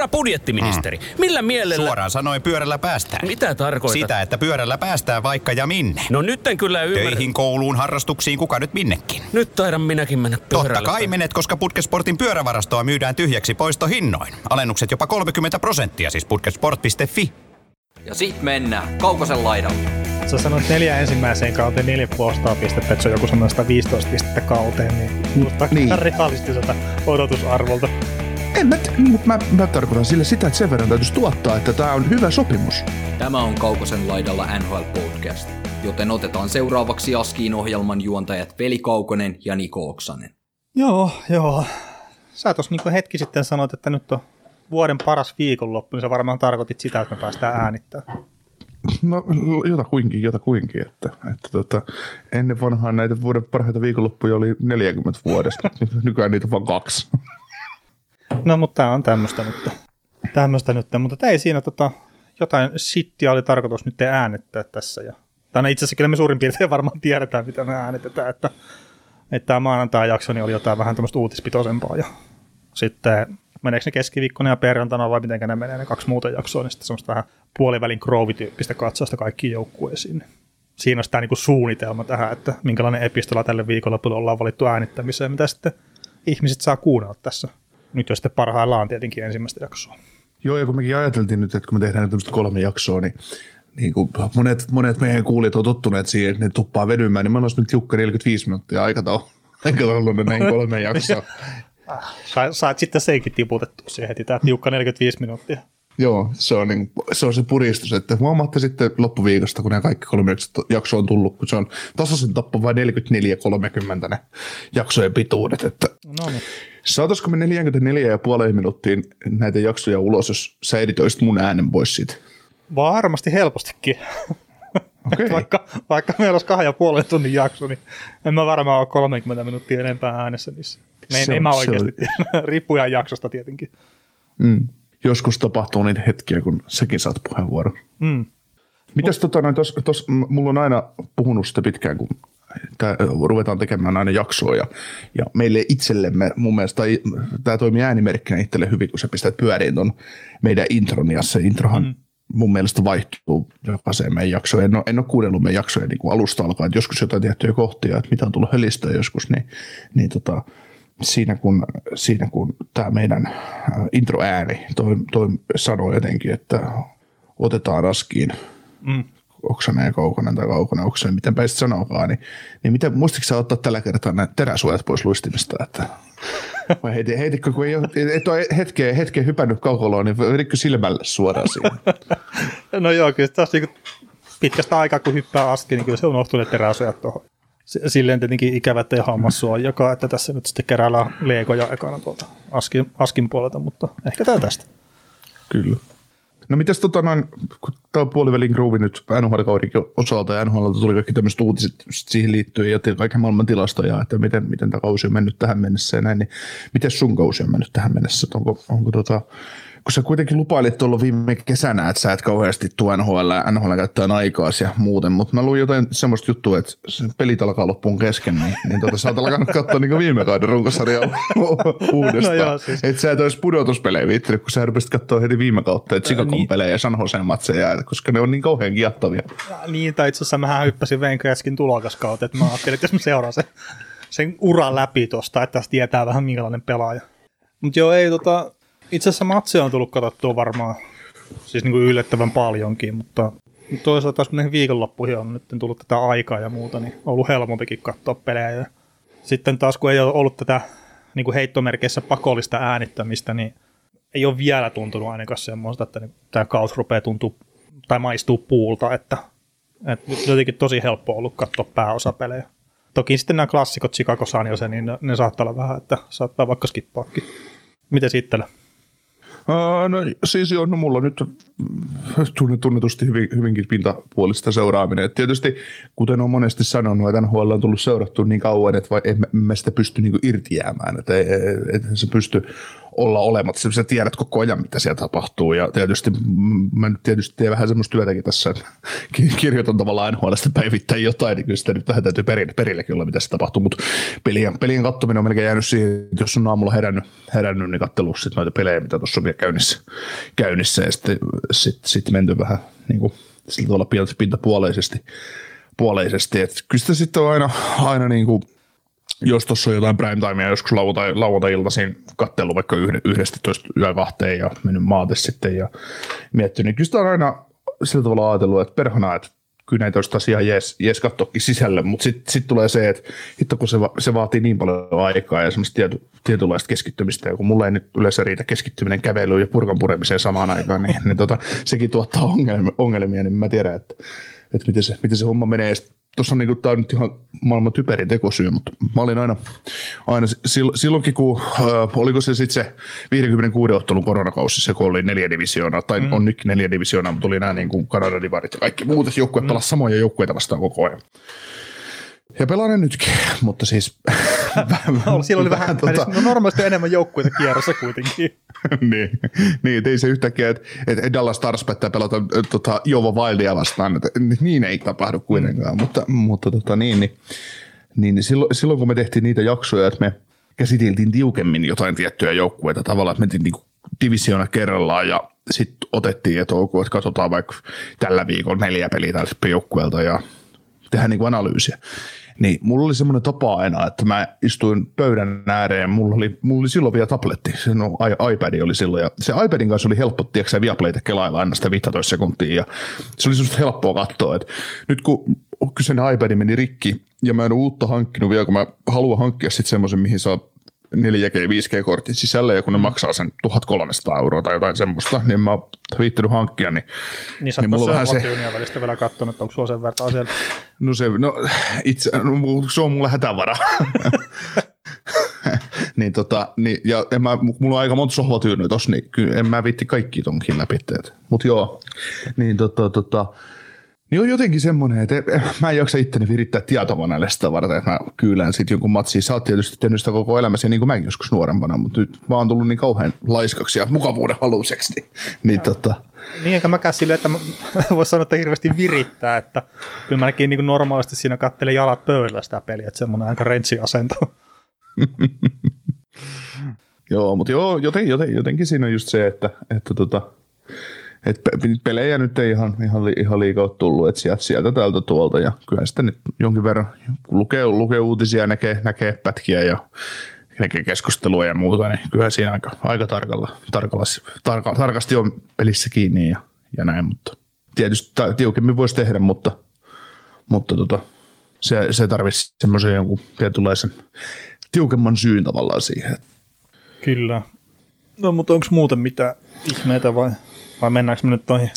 Herra budjettiministeri, mm. millä mielellä... Suoraan sanoen pyörällä päästään. Mitä tarkoitat? Sitä, että pyörällä päästään vaikka ja minne. No nyt en kyllä ymmärrä. Töihin, kouluun, harrastuksiin, kuka nyt minnekin. Nyt taidan minäkin mennä pyörällä. Totta kai menet, koska Putkesportin pyörävarastoa myydään tyhjäksi poistohinnoin. Alennukset jopa 30 prosenttia, siis putkesport.fi. Ja sit mennään Kaukosen laidalle. Sä sanoit neljä ensimmäiseen kauteen 4,5 pistettä, että se on joku semmoinen 115 pistettä kauteen, niin kuulostaa niin. realistiselta odotusarvolta. En mä, mutta mä, mä tarkoitan sille sitä, että sen verran täytyisi tuottaa, että tämä on hyvä sopimus. Tämä on Kaukosen laidalla NHL Podcast, joten otetaan seuraavaksi Askiin ohjelman juontajat Veli Kaukonen ja Niko Oksanen. Joo, joo. Sä tuossa niin hetki sitten sanoit, että nyt on vuoden paras viikonloppu, niin sä varmaan tarkoitit sitä, että me päästään äänittämään. No jota kuinkin, jota kuinkin. Että, että tota, ennen vanhaan näitä vuoden parhaita viikonloppuja oli 40 vuodesta, nykyään niitä on vain kaksi. No, mutta tämä on tämmöistä nyt. Tämmöistä nyt, mutta ei siinä tota, jotain shittia oli tarkoitus nyt äänettää tässä. Ja, tai itse asiassa kyllä me suurin piirtein varmaan tiedetään, mitä me äänetetään, että, että tämä maanantai-jakso niin oli jotain vähän tämmöistä uutispitoisempaa. Ja sitten meneekö ne keskiviikkona ja perjantaina vai miten ne menee ne kaksi muuta jaksoa, niin sitten semmoista vähän puolivälin groovityyppistä katsausta kaikkiin joukkueisiin. Siinä on tämä niinku suunnitelma tähän, että minkälainen epistola tälle viikolla ollaan valittu äänittämiseen, mitä sitten ihmiset saa kuunnella tässä. Nyt jo sitten parhaillaan tietenkin ensimmäistä jaksoa. Joo, ja kun mekin ajateltiin nyt, että kun me tehdään tämmöistä kolme jaksoa, niin niin kuin monet, monet meidän kuulijat on tottuneet siihen, että ne tuppaa vedymään, niin me ollaan nyt tiukka 45 minuuttia aikataulu. Aikataulu näin kolme jaksoa. Sa, saat sitten senkin tiputettu siihen heti, tämä tiukka 45 minuuttia. Joo, se on, niin, se on se puristus, että huomaatte sitten loppuviikosta, kun nämä kaikki kolme jaksoa on tullut, kun se on tasaisen tappo vain 44-30 ne jaksojen pituudet. Että no niin. Saataisiko me 44,5 minuuttiin näitä jaksoja ulos, jos sä editoisit mun äänen pois siitä? Varmasti helpostikin. Okay. vaikka, vaikka meillä olisi kahden ja puolen tunnin jakso, niin en mä varmaan ole 30 minuuttia enempää äänessä niissä. En, on, en mä oikeasti. Riippuu jaksosta tietenkin. Mm. Joskus tapahtuu niitä hetkiä, kun sekin saat puheenvuoron. Mm. Mitäs Mut... tota, noin, tos, tos, mulla on aina puhunut sitä pitkään, kun tää, ruvetaan tekemään aina jaksoa ja, ja meille itsellemme mun mielestä tämä toimii äänimerkkinä itselle hyvin, kun sä pistät pyöriin ton meidän intron ja se introhan mm mun mielestä vaihtuu jokaiseen meidän jaksoon. En ole, en ole kuunnellut meidän jaksoja niin kuin alusta alkaen, että joskus jotain tiettyjä kohtia, että mitä on tullut hölistöä joskus, niin, niin tota, siinä kun, siinä kun tämä meidän äh, introääni toi, toi sanoo jotenkin, että otetaan askiin mm. Oksanen ja Kaukonen tai Kaukonen Oksanen, miten päin sanokaan, niin, niin miten, muistitko sä ottaa tällä kertaa nämä teräsuojat pois luistimista, että vai heitin, heititkö, kun ei ole, et ole hetkeä, hetkeä hypännyt kaukoloon, niin veditkö silmälle suoraan siihen? no joo, kyllä taas niin pitkästä aikaa, kun hyppää aski, niin kyllä se unohtuu ne teräsuojat tuohon. Silleen tietenkin ikävä, että ei hammassuojakaan, että tässä nyt sitten keräällä leekoja ekana tuolta askin, askin puolelta, mutta ehkä tämä tästä. Kyllä. No mitäs tota noin, kun tämä on puolivälin groove nyt nhl osalta ja NHL tuli kaikki tämmöiset uutiset siihen liittyen ja kaiken maailman tilastoja, että miten, miten tämä kausi on mennyt tähän mennessä ja näin, niin miten sun kausi on mennyt tähän mennessä, onko, onko tota, kun sä kuitenkin lupailit tuolla viime kesänä, että sä et kauheasti tuo NHL, NHL käyttää aikaa ja muuten, mutta mä luin jotain semmoista juttua, että pelit alkaa loppuun kesken, niin, niin tota, sä oot alkanut katsoa niin viime kauden runkosarjaa uudestaan. no joo, siis. Että sä et olisi pudotuspelejä viittinyt, kun sä rupesit katsoa heti viime kautta, että Chicagon niin. pelejä ja San Joseen matseja, koska ne on niin kauhean kiattavia. Niin, tai itse asiassa mähän hyppäsin Wayne Gretzkin tulokaskautta, että mä ajattelin, että jos mä seuraan sen, sen uran läpi tuosta, että tästä tietää vähän minkälainen pelaaja. Mutta joo, ei tota, itse asiassa matseja on tullut katsottua varmaan, siis niin kuin yllättävän paljonkin, mutta toisaalta taas kun näihin viikonloppuihin on nyt tullut tätä aikaa ja muuta, niin on ollut helpompikin katsoa pelejä. Ja sitten taas kun ei ole ollut tätä niin kuin heittomerkeissä pakollista äänittämistä, niin ei ole vielä tuntunut ainakaan semmoista, että tämä kaus rupeaa tuntua tai maistuu puulta, että, että jotenkin tosi helppo ollut katsoa pääosapelejä. Toki sitten nämä klassikot Chicago San Jose, niin ne, ne saattaa olla vähän, että saattaa vaikka skippaakin. Miten sitten? No siis joo, no mulla nyt tunnetusti hyvin, hyvinkin pintapuolista seuraaminen. Et tietysti, kuten on monesti sanonut, että NHL on tullut seurattua niin kauan, että vai emme, emme sitä pysty niin irti jäämään. Että et, et se pysty olla olematta. Sä tiedät koko ajan, mitä siellä tapahtuu. Ja tietysti mä nyt tietysti teen vähän semmoista työtäkin tässä, että kirjoitan tavallaan NHLstä päivittäin jotain, niin kyllä sitä nyt vähän täytyy perille, perillekin olla, mitä se tapahtuu. Mutta pelien, pelien kattominen on melkein jäänyt siihen, että jos on aamulla herännyt, herännyt niin katselu sitten noita pelejä, mitä tuossa on vielä käynnissä, käynnissä ja sitten sit, sit menty vähän niin kuin, sillä tavalla pintapuoleisesti. Puoleisesti. Et kyllä sitä sitten on aina, aina niin kuin, jos tuossa on jotain primetimea joskus lauantai, lauantai-iltaisin kattelu vaikka yhdestä toista yö kahteen ja mennyt maate sitten ja miettinyt, niin kyllä sitä on aina sillä tavalla ajatellut, että perhana, että kyllä näitä olisi tosiaan jees, jees katsoakin sisälle, mutta sitten sit tulee se, että hitto kun se, va, se vaatii niin paljon aikaa ja semmoista tiety, tietynlaista keskittymistä, ja kun mulla ei nyt yleensä riitä keskittyminen kävelyyn ja purkan puremiseen samaan aikaan, niin, niin tota, sekin tuottaa ongelmia, ongelmia, niin mä tiedän, että, että miten, se, miten se homma menee. Tuossa on niin kuin, tämä on nyt ihan maailman typerin tekosyy, mutta mä olin aina, aina silloinkin, kun äh, oliko se sitten se 56 ottelun koronakausi, se kun oli neljä divisioonaa, tai mm. on nytkin neljä divisioonaa, mutta oli nämä niin kuin Kanadan divarit ja kaikki muut, joukkueet mm. samoja joukkueita vastaan koko ajan. Ja pelaan ne nytkin, mutta siis... Siellä oli vähän, vähän tota... no normaalisti enemmän joukkueita kierrossa kuitenkin. niin, niin ei se yhtäkkiä, että, että Dallas Stars päättää pelata tota, Jova Wildia vastaan, että niin ei tapahdu kuitenkaan, mm. mutta, mutta tota, niin, niin, niin, silloin, silloin, kun me tehtiin niitä jaksoja, että me käsiteltiin tiukemmin jotain tiettyjä joukkueita tavallaan, että mentiin niin divisioona kerrallaan ja sitten otettiin, että ok, että katsotaan vaikka tällä viikolla neljä peliä tällä joukkueelta ja tehdään niin analyysiä. Niin mulla oli semmoinen tapa aina, että mä istuin pöydän ääreen mulla oli, mulla oli silloin vielä tabletti, se no, iPad oli silloin ja se iPadin kanssa oli helppo, tiedätkö Viaplayta kelailla aina sitä 15 sekuntia ja se oli semmoista helppoa katsoa, että nyt kun kyseinen iPad meni rikki ja mä en ole uutta hankkinut vielä, kun mä haluan hankkia sitten semmoisen, mihin saa 4G, 5G-kortin sisälle, ja kun ne mm. maksaa sen 1300 euroa tai jotain semmoista, niin mä oon viittynyt hankkia, niin, niin, niin mulla on vähän se... välistä vielä katsonut, että onko sulla sen verran siellä? No se, no, itse, no, se on mulle hätävara. niin tota, niin, ja en mä, mulla on aika monta sohvatyynyä tossa, niin kyllä en mä viitti kaikki tonkin läpi. Mutta joo, niin tota, tota, niin on jotenkin semmoinen, että mä en jaksa itteni virittää tietokoneelle sitä varten, että mä kyylään sitten jonkun matsiin. Sä oot tietysti tehnyt sitä koko elämässä niin kuin mäkin joskus nuorempana, mutta nyt mä oon tullut niin kauhean laiskaksi ja mukavuuden haluseksi. Niin, niin, tota... niin enkä mäkään silleen, että mä vois sanoa, että hirveästi virittää, että kyllä mäkin niin normaalisti siinä kattelen jalat pöydällä sitä peliä, että semmoinen aika rentsi asento. joo, mutta joo, joten, joten, jotenkin siinä on just se, että, että tota, et pelejä nyt ei ihan, ihan, ihan liikaa ole tullut, että sieltä, sieltä täältä tuolta ja kyllä sitten nyt jonkin verran lukee, lukee uutisia, näkee, näkee pätkiä ja näkee keskustelua ja muuta, niin kyllä siinä aika, aika tarkalla, tarkalla, tarka, tarkasti on pelissä kiinni ja, ja näin, mutta tietysti tiukemmin voisi tehdä, mutta, mutta tota, se, se tarvitsisi semmoisen jonkun tietynlaisen tiukemman syyn tavallaan siihen. Kyllä. No mutta onko muuten mitään ihmeitä vai vai mennäänkö me nyt noihin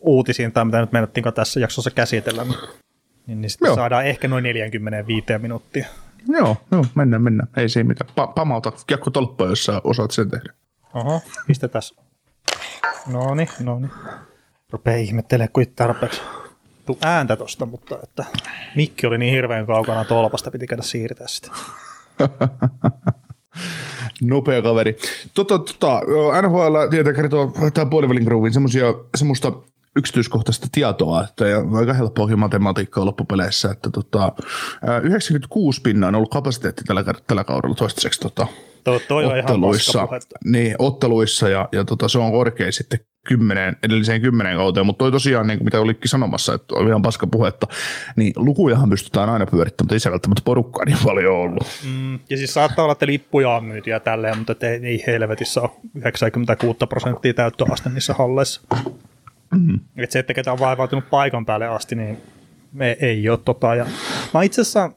uutisiin, tai mitä nyt mennettiinko tässä jaksossa käsitellä, niin, niin, niin sitten saadaan ehkä noin 45 minuuttia. Joo, joo, mennään, mennään. Ei se mitään. Pa- pamauta kiekko tolppaa, jos sä osaat sen tehdä. Oho, mistä tässä? No niin, no niin. Rupee ihmettelemään kuin tarpeeksi tuu ääntä tosta, mutta että mikki oli niin hirveän kaukana tolpasta, piti käydä siirtää sitä. Nopea kaveri. Tota, tota, NHL tietää kertoo tähän puolivälin grooviin semmoista yksityiskohtaista tietoa, että ja aika helppoakin matematiikkaa loppupeleissä, että tota, 96 pinnan on ollut kapasiteetti tällä, tällä kaudella toistaiseksi tota, Tuo, toi otteluissa, niin, otteluissa ja, ja tota, se on korkein sitten kymmeneen, edelliseen kymmenen kauteen, mutta toi tosiaan, niin kuin mitä olikin sanomassa, että oli ihan paska puhetta, niin lukujahan pystytään aina pyörittämään, mutta ei se välttämättä porukkaa niin paljon ollut. Mm, ja siis saattaa olla, että lippuja on myyty ja tälleen, mutta ei, ei helvetissä ole 96 prosenttia täyttöaste niissä halleissa. Mm. Että se, että ketä on vaivautunut paikan päälle asti, niin me ei ole tota. Ja mä itse asiassa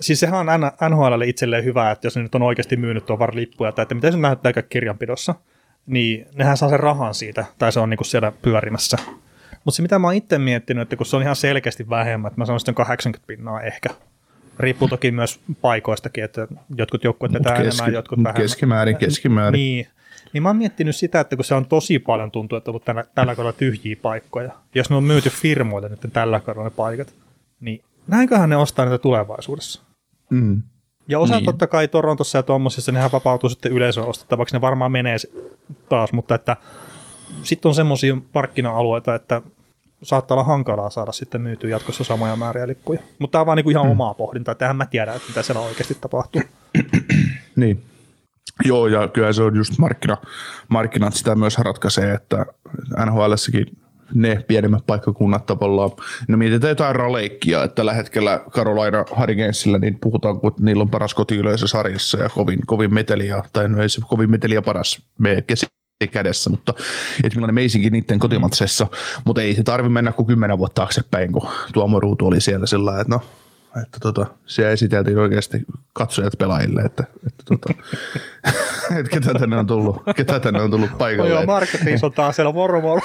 Siis sehän on NHL itselleen hyvä, että jos ne nyt on oikeasti myynyt tuon var lippuja, tai että miten se näyttää kirjanpidossa, niin nehän saa sen rahan siitä, tai se on niinku siellä pyörimässä. Mutta se mitä mä oon itse miettinyt, että kun se on ihan selkeästi vähemmän, että mä sanon sitten 80 pinnaa ehkä. Riippuu toki myös paikoistakin, että jotkut joukkueet vetää keski, enemmän, jotkut vähemmän. Keskimäärin, keskimäärin. Niin, niin mä oon miettinyt sitä, että kun se on tosi paljon tuntuu, että on ollut tällä, tällä kaudella tyhjiä paikkoja. Jos ne on myyty firmoille nyt tällä kaudella ne paikat, niin näinköhän ne ostaa niitä tulevaisuudessa? Mm. Ja osa Niin. totta kai Torontossa ja tuommoisissa, nehän vapautuu sitten yleisön ostettavaksi, ne varmaan menee taas, mutta että sitten on semmoisia markkina-alueita, että saattaa olla hankalaa saada sitten myytyä jatkossa samoja määriä lippuja. Mutta tämä on vaan niinku ihan hmm. omaa pohdintaa, että mä tiedä, että mitä siellä oikeasti tapahtuu. Niin. Joo, ja kyllä se on just markkina, markkinat sitä myös ratkaisee, että NHLssäkin ne pienemmät paikkakunnat tavallaan, no mietitään jotain raleikkia, että tällä hetkellä Carolina Hurricanesillä niin puhutaan, kun niillä on paras kotiyleisö sarjassa ja kovin, kovin meteliä, tai no ei se kovin meteliä paras me kesi kädessä, mutta että millainen meisinkin niiden kotimatsessa, mutta ei se tarvi mennä kuin kymmenen vuotta taaksepäin, kun Tuomo Ruutu oli siellä sillä että no, että tota, siellä esiteltiin oikeasti katsojat pelaajille, että, että, tota, että ketä tänne on tullut, ketä tänne on tullut No paikalle. joo, on taas siellä moro moro.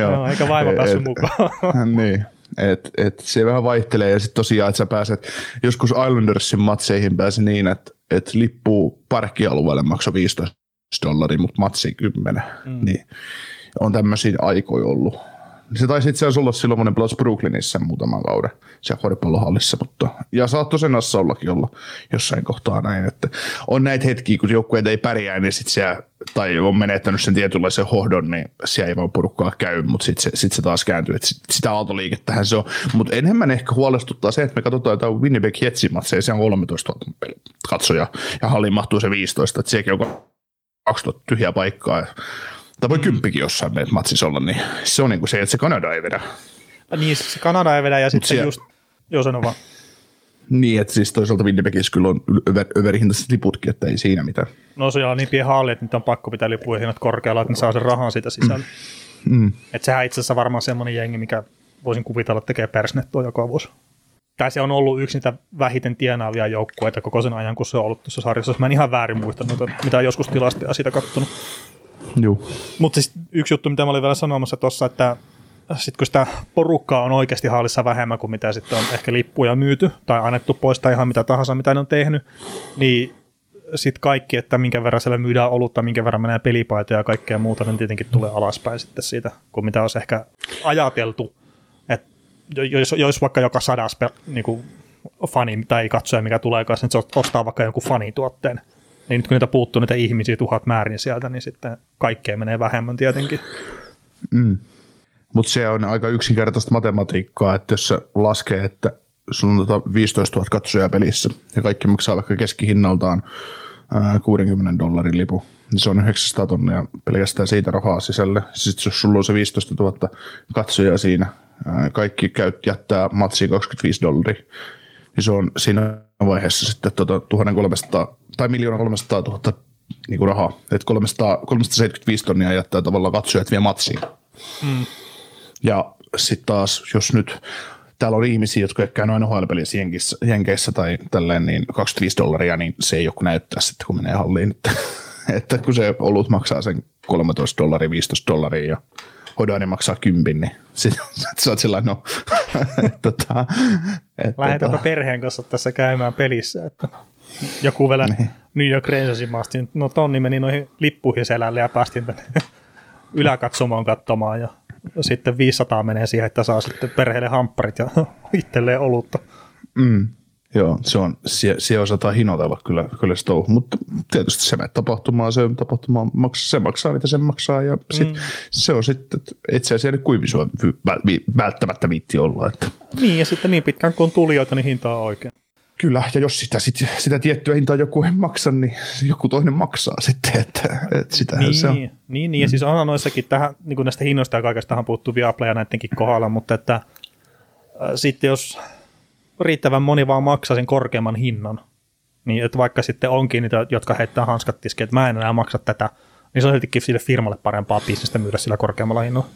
Joo, eikä vaiva päässyt mukaan. niin, että et se vähän vaihtelee ja sitten tosiaan, että sä pääset, joskus Islandersin matseihin pääsi niin, että et lippu parkkialueelle maksoi 15 dollaria, mutta matsi 10, mm. niin on tämmöisiä aikoja ollut. Se taisi itse asiassa olla silloin, kun ne pelasi Brooklynissa muutaman kauden siellä koripallohallissa, mutta ja saattoi sen ollakin olla jossain kohtaa näin, että on näitä hetkiä, kun joukkueet ei pärjää, niin sit siellä, tai on menettänyt sen tietynlaisen hohdon, niin siellä ei vaan porukkaa käy, mutta sitten se, sit se taas kääntyy, että sit, sitä aaltoliikettähän se on. Mutta enemmän ehkä huolestuttaa se, että me katsotaan jotain Winnipeg Jetsin matseja, siellä on 13 000 katsoja, ja halliin mahtuu se 15, että sielläkin on 2000 tyhjää paikkaa, tai voi kymppikin jossain matsissa olla, niin se on niin kuin se, että se Kanada ei vedä. niin, se Kanada ei vedä ja sitten siellä- just, joo sano vaan. Niin, että siis toisaalta Winnipegissä kyllä on över, överhintaiset liputkin, että ei siinä mitään. No se on niin pieni halli, että nyt on pakko pitää lipujen hinnat korkealla, että ne saa sen rahan siitä sisällä. Mm. Että sehän itse asiassa varmaan semmoinen jengi, mikä voisin kuvitella tekee persnettoa joka vuosi. Tai se on ollut yksi niitä vähiten tienaavia joukkueita koko sen ajan, kun se on ollut tuossa sarjassa. Jos mä en ihan väärin muista, noita, mitä joskus tilastoja siitä kattonut. Joo. Mutta siis yksi juttu, mitä mä olin vielä sanomassa tuossa, että sitten kun sitä porukkaa on oikeasti hallissa vähemmän kuin mitä sitten on ehkä lippuja myyty tai annettu pois tai ihan mitä tahansa, mitä ne on tehnyt, niin sitten kaikki, että minkä verran siellä myydään olutta, minkä verran menee pelipaitoja ja kaikkea muuta, niin tietenkin tulee alaspäin sitten siitä, kuin mitä olisi ehkä ajateltu. Että jos, jos vaikka joka sadas pe, niin kuin fani tai katsoja, mikä tulee kanssa, niin se ostaa vaikka jonkun fanituotteen, niin nyt kun niitä puuttuu niitä ihmisiä tuhat määrin sieltä, niin sitten kaikkea menee vähemmän tietenkin. Mutta se on aika yksinkertaista matematiikkaa, että jos se laskee, että sulla on tota 15 000 katsojaa pelissä ja kaikki maksaa vaikka keskihinnaltaan ää, 60 dollarin lipu, niin se on 900 tonnia pelkästään siitä rahaa sisälle. Sitten jos sulla on se 15 000 katsojaa siinä, kaikki käyt, jättää matsiin 25 dollaria, niin se on siinä vaiheessa sitten tota 1300 tai 1 300 000 niin rahaa. Että 300, 375 tonnia jättää tavallaan katsojat vielä matsiin. Ja sitten taas, jos nyt täällä on ihmisiä, jotka ei käynyt NHL-pelissä Jenkissä, Jenkeissä tai tälleen, niin 25 dollaria, niin se ei kuin näyttää sitten, kun menee halliin. Että, että kun se olut maksaa sen 13 dollaria, 15 dollaria ja Hodani maksaa kympin, niin sitten sä oot sellainen, no, että, tota, Lähdetäänkö tota, perheen kanssa tässä käymään pelissä, että joku vielä Niin. New York Rangersin maasti, no tonni meni noihin lippuihin selälle ja päästiin tänne yläkatsomaan katsomaan ja sitten 500 menee siihen, että saa sitten perheelle hampparit ja itselleen olutta. Mm, joo, se on, se, se osataan hinotella kyllä, kyllä se touhu, mutta tietysti se menee tapahtumaan, se tapahtuma maksaa, se maksaa mitä se maksaa ja sit, mm. se on sitten, että et se siellä kuivisua välttämättä viitti olla, että Niin ja sitten niin pitkään kun on tulijoita, niin hinta on oikein. Kyllä, ja jos sitä, sit, sitä tiettyä hintaa joku ei maksa, niin joku toinen maksaa sitten, että, että sitähän Niin, se on. niin, niin, ja siis onhan noissakin tähän, niin kuin näistä hinnoista ja kaikestahan puuttuu Viaplay ja näidenkin kohdalla, mutta että äh, sitten jos riittävän moni vaan maksaa sen korkeamman hinnan, niin että vaikka sitten onkin niitä, jotka heittää hanskat tiskiin, että mä en enää maksa tätä, niin se on siltikin sille firmalle parempaa bisnestä myydä sillä korkeammalla hinnalla.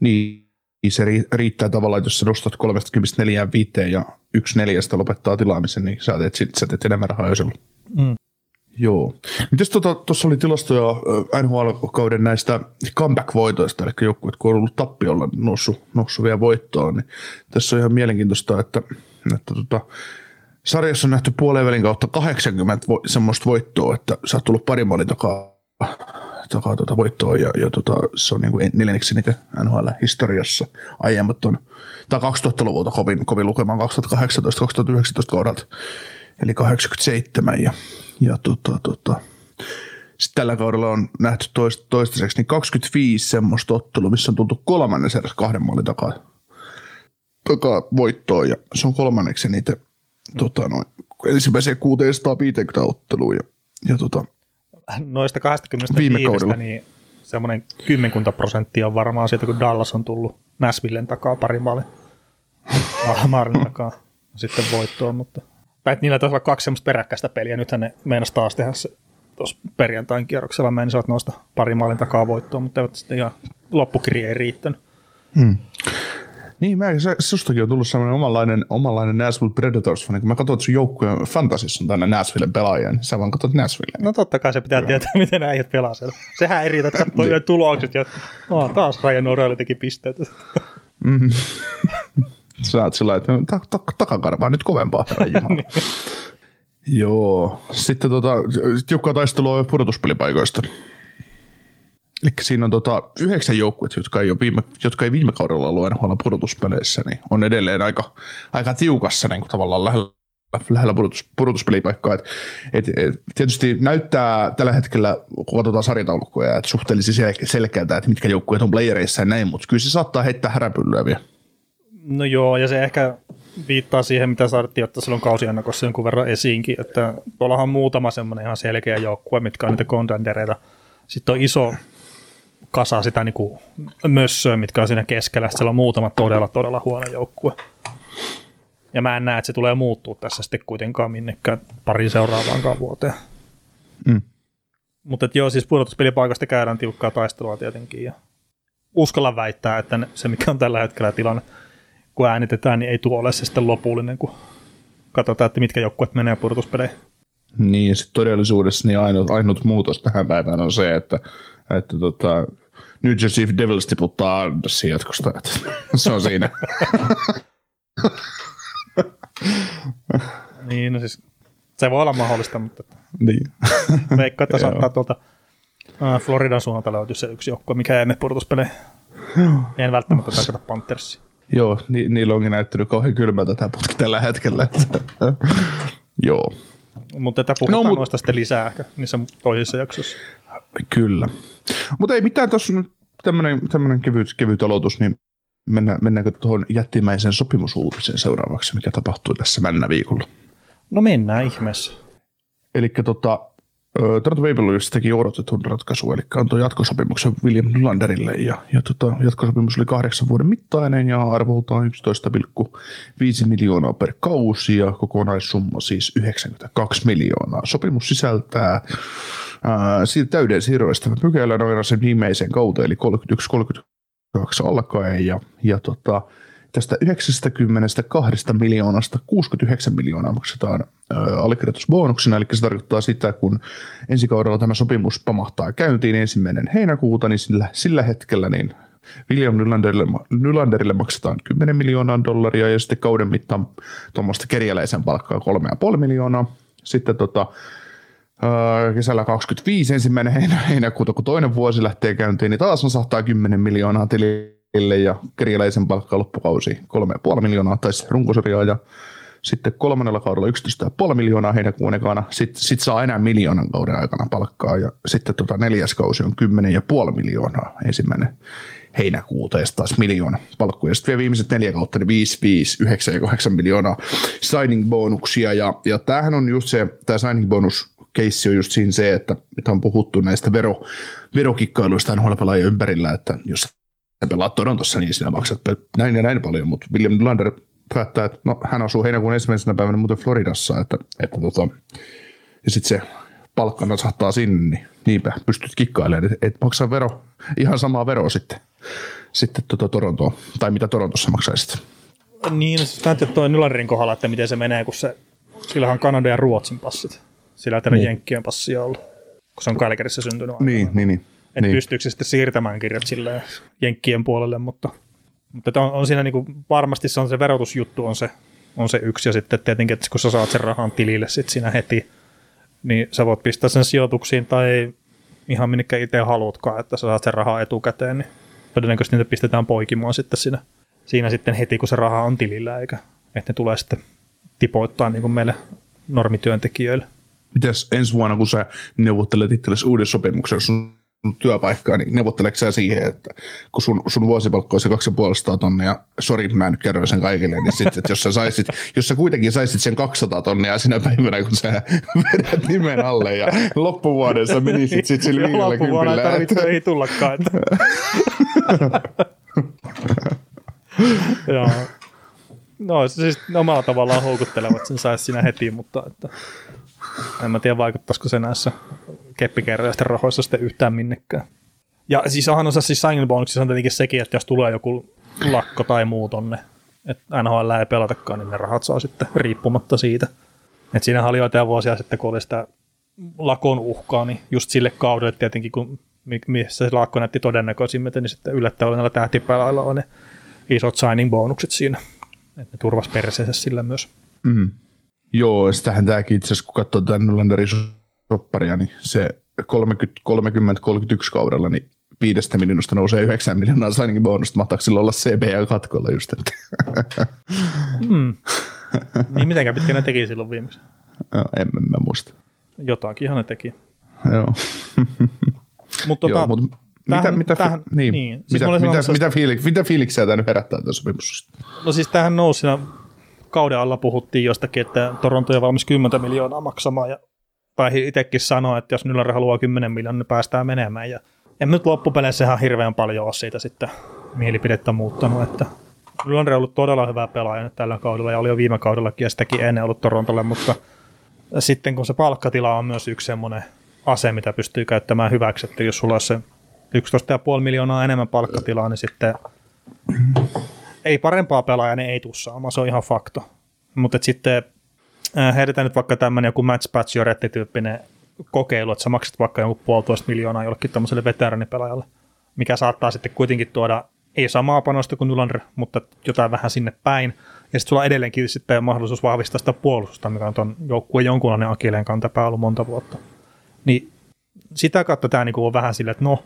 Niin, se ri- riittää tavallaan, että jos sä nostat 34 viiteen ja yksi neljästä lopettaa tilaamisen, niin sä teet, sä teet enemmän rahaa ollut. Mm. Joo. Mites tuossa tota, oli tilastoja ö, NHL-kauden näistä comeback-voitoista, eli joukkueet, kun on ollut tappiolla niin noussut, noussut vielä voittoon, niin tässä on ihan mielenkiintoista, että, että tota, sarjassa on nähty puolen kautta 80 vo, semmoista voittoa, että sä oot tullut pari maalin takaa takaa tuota voittoa ja, ja tota, se on niin kuin neljänneksi niitä NHL-historiassa. Aiemmat on, tai 2000-luvulta kovin, kovin lukemaan 2018-2019 kaudelta, eli 87 ja, ja tota, tota, sitten tällä kaudella on nähty toist, toistaiseksi niin 25 semmoista ottelua, missä on tultu kolmannen kahden maalin takaa, takaa voittoon ja se on kolmanneksi niitä tota, noin, ensimmäiseen 650 otteluun ja, ja tota, Noista 25 Viime kaudella. niin semmoinen kymmenkunta prosenttia on varmaan siitä, kun Dallas on tullut Nashvillen takaa pari maalin maalin takaa sitten voittoon, mutta tai niillä taisi olla kaksi semmoista peräkkäistä peliä. Nythän ne meinas taas tehdä se tuossa perjantain kierroksella meinisivät noista pari maalin takaa voittoon, mutta eivät sitten ihan loppukirja ei riittänyt. Niin, mä, se, sustakin on tullut sellainen omanlainen, omanlainen Nashville Predators, kun mä katson, että sun joukkueen fantasissa on tänne Nashvillen pelaajia, niin sä vaan katsot Nashvilleen. No totta kai se pitää tietää, miten äijät pelaa siellä. Sehän riitä, että katsoo yhden tulokset ja oh, taas Ryan O'Reilly teki pisteet. Sä oot sillä että ta- ta- takakarvaa nyt kovempaa, Jumala. Joo. Sitten tota, tiukkaa taistelua pudotuspelipaikoista. Eli siinä on tota, yhdeksän joukkuetta, jotka ei, viime, jotka ei viime kaudella ollut NHL pudotuspeleissä, niin on edelleen aika, aika tiukassa niin kuin tavallaan lähellä, lähellä pudotus, pudotuspelipaikkaa. Et, et, et, tietysti näyttää tällä hetkellä, kun katsotaan sarjataulukkoja, että suhteellisen sel- selkeältä, että mitkä joukkueet on playereissa ja näin, mutta kyllä se saattaa heittää häräpyllyä vielä. No joo, ja se ehkä viittaa siihen, mitä saatiin ottaa silloin kausiannakossa jonkun verran esiinkin, että tuollahan on muutama semmoinen ihan selkeä joukkue, mitkä on niitä contendereita. Sitten on iso kasa sitä niin kuin mössöä, mitkä on siinä keskellä. Sitten siellä on muutama todella, todella huono joukkue. Ja mä en näe, että se tulee muuttua tässä sitten kuitenkaan minnekään pari seuraavaankaan vuoteen. Mm. Mutta joo, siis pudotuspelipaikasta käydään tiukkaa taistelua tietenkin. Ja uskalla väittää, että ne- se mikä on tällä hetkellä tilanne, kun äänitetään, niin ei tuo ole se sitten lopullinen, kun katsotaan, että mitkä joukkueet menee pudotuspeleihin. Niin, ja sitten todellisuudessa niin ainut, ainut muutos tähän päivään on se, että, että tota, New Jersey Devils tiputtaa Andersin jatkosta. Se on siinä. Niin, no siis se voi olla mahdollista, mutta niin. veikkaa, että saattaa tuolta äh, Floridan suunnalta löytyä se yksi joukkue, mikä ei mene pudotuspeleihin. En välttämättä tarkoita Panthersia. Joo, ni, niillä onkin näyttänyt kauhean kylmältä tämä putki tällä hetkellä. Joo, Mutta tätä puhutaan No, no, mut- noista sitten lisää ehkä niissä toisissa jaksoissa. Kyllä. Mutta ei mitään tuossa nyt tämmöinen, tämmöinen kevyt, kevyt aloitus, niin mennään, mennäänkö tuohon jättimäisen sopimusuutiseen seuraavaksi, mikä tapahtui tässä männä viikolla. No mennään ihmeessä. Eli tota, Maple Leafs teki odotetun ratkaisun, eli antoi jatkosopimuksen William Nylanderille, ja, ja tota, jatkosopimus oli kahdeksan vuoden mittainen, ja arvoltaan 11,5 miljoonaa per kausi, ja kokonaissumma siis 92 miljoonaa. Sopimus sisältää ää, täyden siirroista pykälän aina sen viimeisen kauteen, eli 31-32 alkaen, ja, ja tota, tästä 92 miljoonasta 69 miljoonaa maksetaan allekirjoitusbonuksena, eli se tarkoittaa sitä, kun ensi kaudella tämä sopimus pamahtaa käyntiin ensimmäinen heinäkuuta, niin sillä, sillä hetkellä niin William Nylanderille, Nylanderille maksetaan 10 miljoonaa dollaria ja sitten kauden mittaan tuommoista kerjäläisen palkkaa 3,5 miljoonaa. Sitten tota, kesällä 25 ensimmäinen heinä, heinäkuuta, kun toinen vuosi lähtee käyntiin, niin taas on 110 miljoonaa tilille ja kirjalaisen palkka loppukausi 3,5 miljoonaa tai runkosarjaa ja sitten kolmannella kaudella 11,5 miljoonaa heinäkuun ekana, sitten sit saa enää miljoonan kauden aikana palkkaa ja sitten tota neljäs kausi on 10,5 miljoonaa ensimmäinen heinäkuuta ja taas miljoona palkkuja. Sitten vielä viimeiset neljä kautta, niin 5, 5, 9 ja 8 miljoonaa signing bonuksia ja, ja tämähän on just se, tämä signing bonus keissi on just siinä se, että, että on puhuttu näistä vero, verokikkailuista NHL-pelaajien ympärillä, että jos sä pelaat Torontossa, niin sinä maksat näin ja näin paljon, mutta William Nylander päättää, että no, hän asuu heinäkuun ensimmäisenä päivänä muuten Floridassa, että, että tota, ja sitten se palkkana saattaa sinne, niin niinpä pystyt kikkailemaan, että et maksaa vero, ihan samaa veroa sitten, sitten tota Torontoon, tai mitä Torontossa maksaisit. Niin, näytti toi Nylanderin kohdalla, että miten se menee, kun se, sillähän on Kanadan ja Ruotsin passit. Sillä ei Niin. Jenkkien passia ollut, kun se on Kälkärissä syntynyt. Niin, niin, niin. Että niin. pystyykö se sitten siirtämään kirjat silleen Jenkkien puolelle, mutta, mutta on, on siinä niinku, varmasti se on se verotusjuttu on se, on se yksi, ja sitten tietenkin, että kun sä saat sen rahan tilille sit siinä heti, niin sä voit pistää sen sijoituksiin tai ihan minnekä itse haluatkaan, että sä saat sen rahaa etukäteen, niin todennäköisesti niitä pistetään poikimaan sitten siinä, siinä sitten heti, kun se raha on tilillä, eikä että ne tulee sitten tipoittaa niin kuin meille normityöntekijöille. Mites ensi vuonna, kun sä neuvottelet itsellesi uuden sopimuksen sun työpaikkaa, niin neuvotteleeko sä siihen, että kun sun, sun vuosipalkka on se 250 tonnia, ja sori, mä en nyt kerro sen kaikille, niin sitten, että jos sä, saisit, jos sä kuitenkin saisit sen 200 tonnia sinä päivänä, kun sä vedät nimen alle ja loppuvuoden sä menisit sitten sillä 50. Loppuvuonna ei tarvitse ei tullakaan. Että. Joo. No siis omalla tavallaan houkuttelevat sen saisi siinä heti, mutta että, en mä tiedä vaikuttaisiko se näissä keppikerroisten rahoissa sitten yhtään minnekään. Ja siis onhan osa siis on tietenkin sekin, että jos tulee joku lakko tai muu tonne, että NHL ei pelatakaan, niin ne rahat saa sitten riippumatta siitä. Että siinä oli joitain vuosia sitten, kun oli sitä lakon uhkaa, niin just sille kaudelle tietenkin, kun missä se lakko näytti todennäköisimmät, niin sitten yllättävän näillä tähtipelailla on ne isot signing bonukset siinä. Että ne turvas perseensä sillä myös. Mm. Joo, sitähän tämäkin itse asiassa, kun katsoo tämän Nylanderin sopparia, niin se 30-31 kaudella, niin viidestä miljoonasta nousee 9 miljoonaa signing bonusta. Mahtaako sillä olla CBA katkolla just? Että. Mm. niin mitenkään pitkä ne teki silloin viimeksi? No, en mä muista. Jotakinhan ne teki. Joo. Mutta tota, mut tähän- mitä, mitä, tähän- niin, niin. Siis mitä, mitä, mitä, fiilik, mitä fiiliksiä tämä nyt herättää tämä sopimus? No siis tähän nousi siinä kauden alla puhuttiin jostakin, että Toronto on valmis 10 miljoonaa maksamaan ja tai itsekin sanoi, että jos Nylander haluaa 10 miljoonaa, niin päästään menemään. Ja en nyt loppupeleissä ihan hirveän paljon ole siitä sitten mielipidettä muuttanut, että Nylander on ollut todella hyvä pelaaja nyt tällä kaudella ja oli jo viime kaudellakin ja sitäkin ennen ollut Torontolle, mutta sitten kun se palkkatila on myös yksi semmoinen ase, mitä pystyy käyttämään hyväksi, että jos sulla on se 11,5 miljoonaa enemmän palkkatilaa, niin sitten ei parempaa pelaajaa, ne ei tuu saamaan, se on ihan fakto. Mutta sitten heitetään nyt vaikka tämmöinen joku match patch tyyppinen kokeilu, että sä maksat vaikka joku puolitoista miljoonaa jollekin tämmöiselle veteranipelaajalle, mikä saattaa sitten kuitenkin tuoda ei samaa panosta kuin Nylander, mutta jotain vähän sinne päin. Ja sitten sulla edelleenkin sitten mahdollisuus vahvistaa sitä puolustusta, mikä on tuon joukkueen jonkunlainen akileen kantapää ollut monta vuotta. Niin sitä kautta tämä niinku on vähän silleen, että no,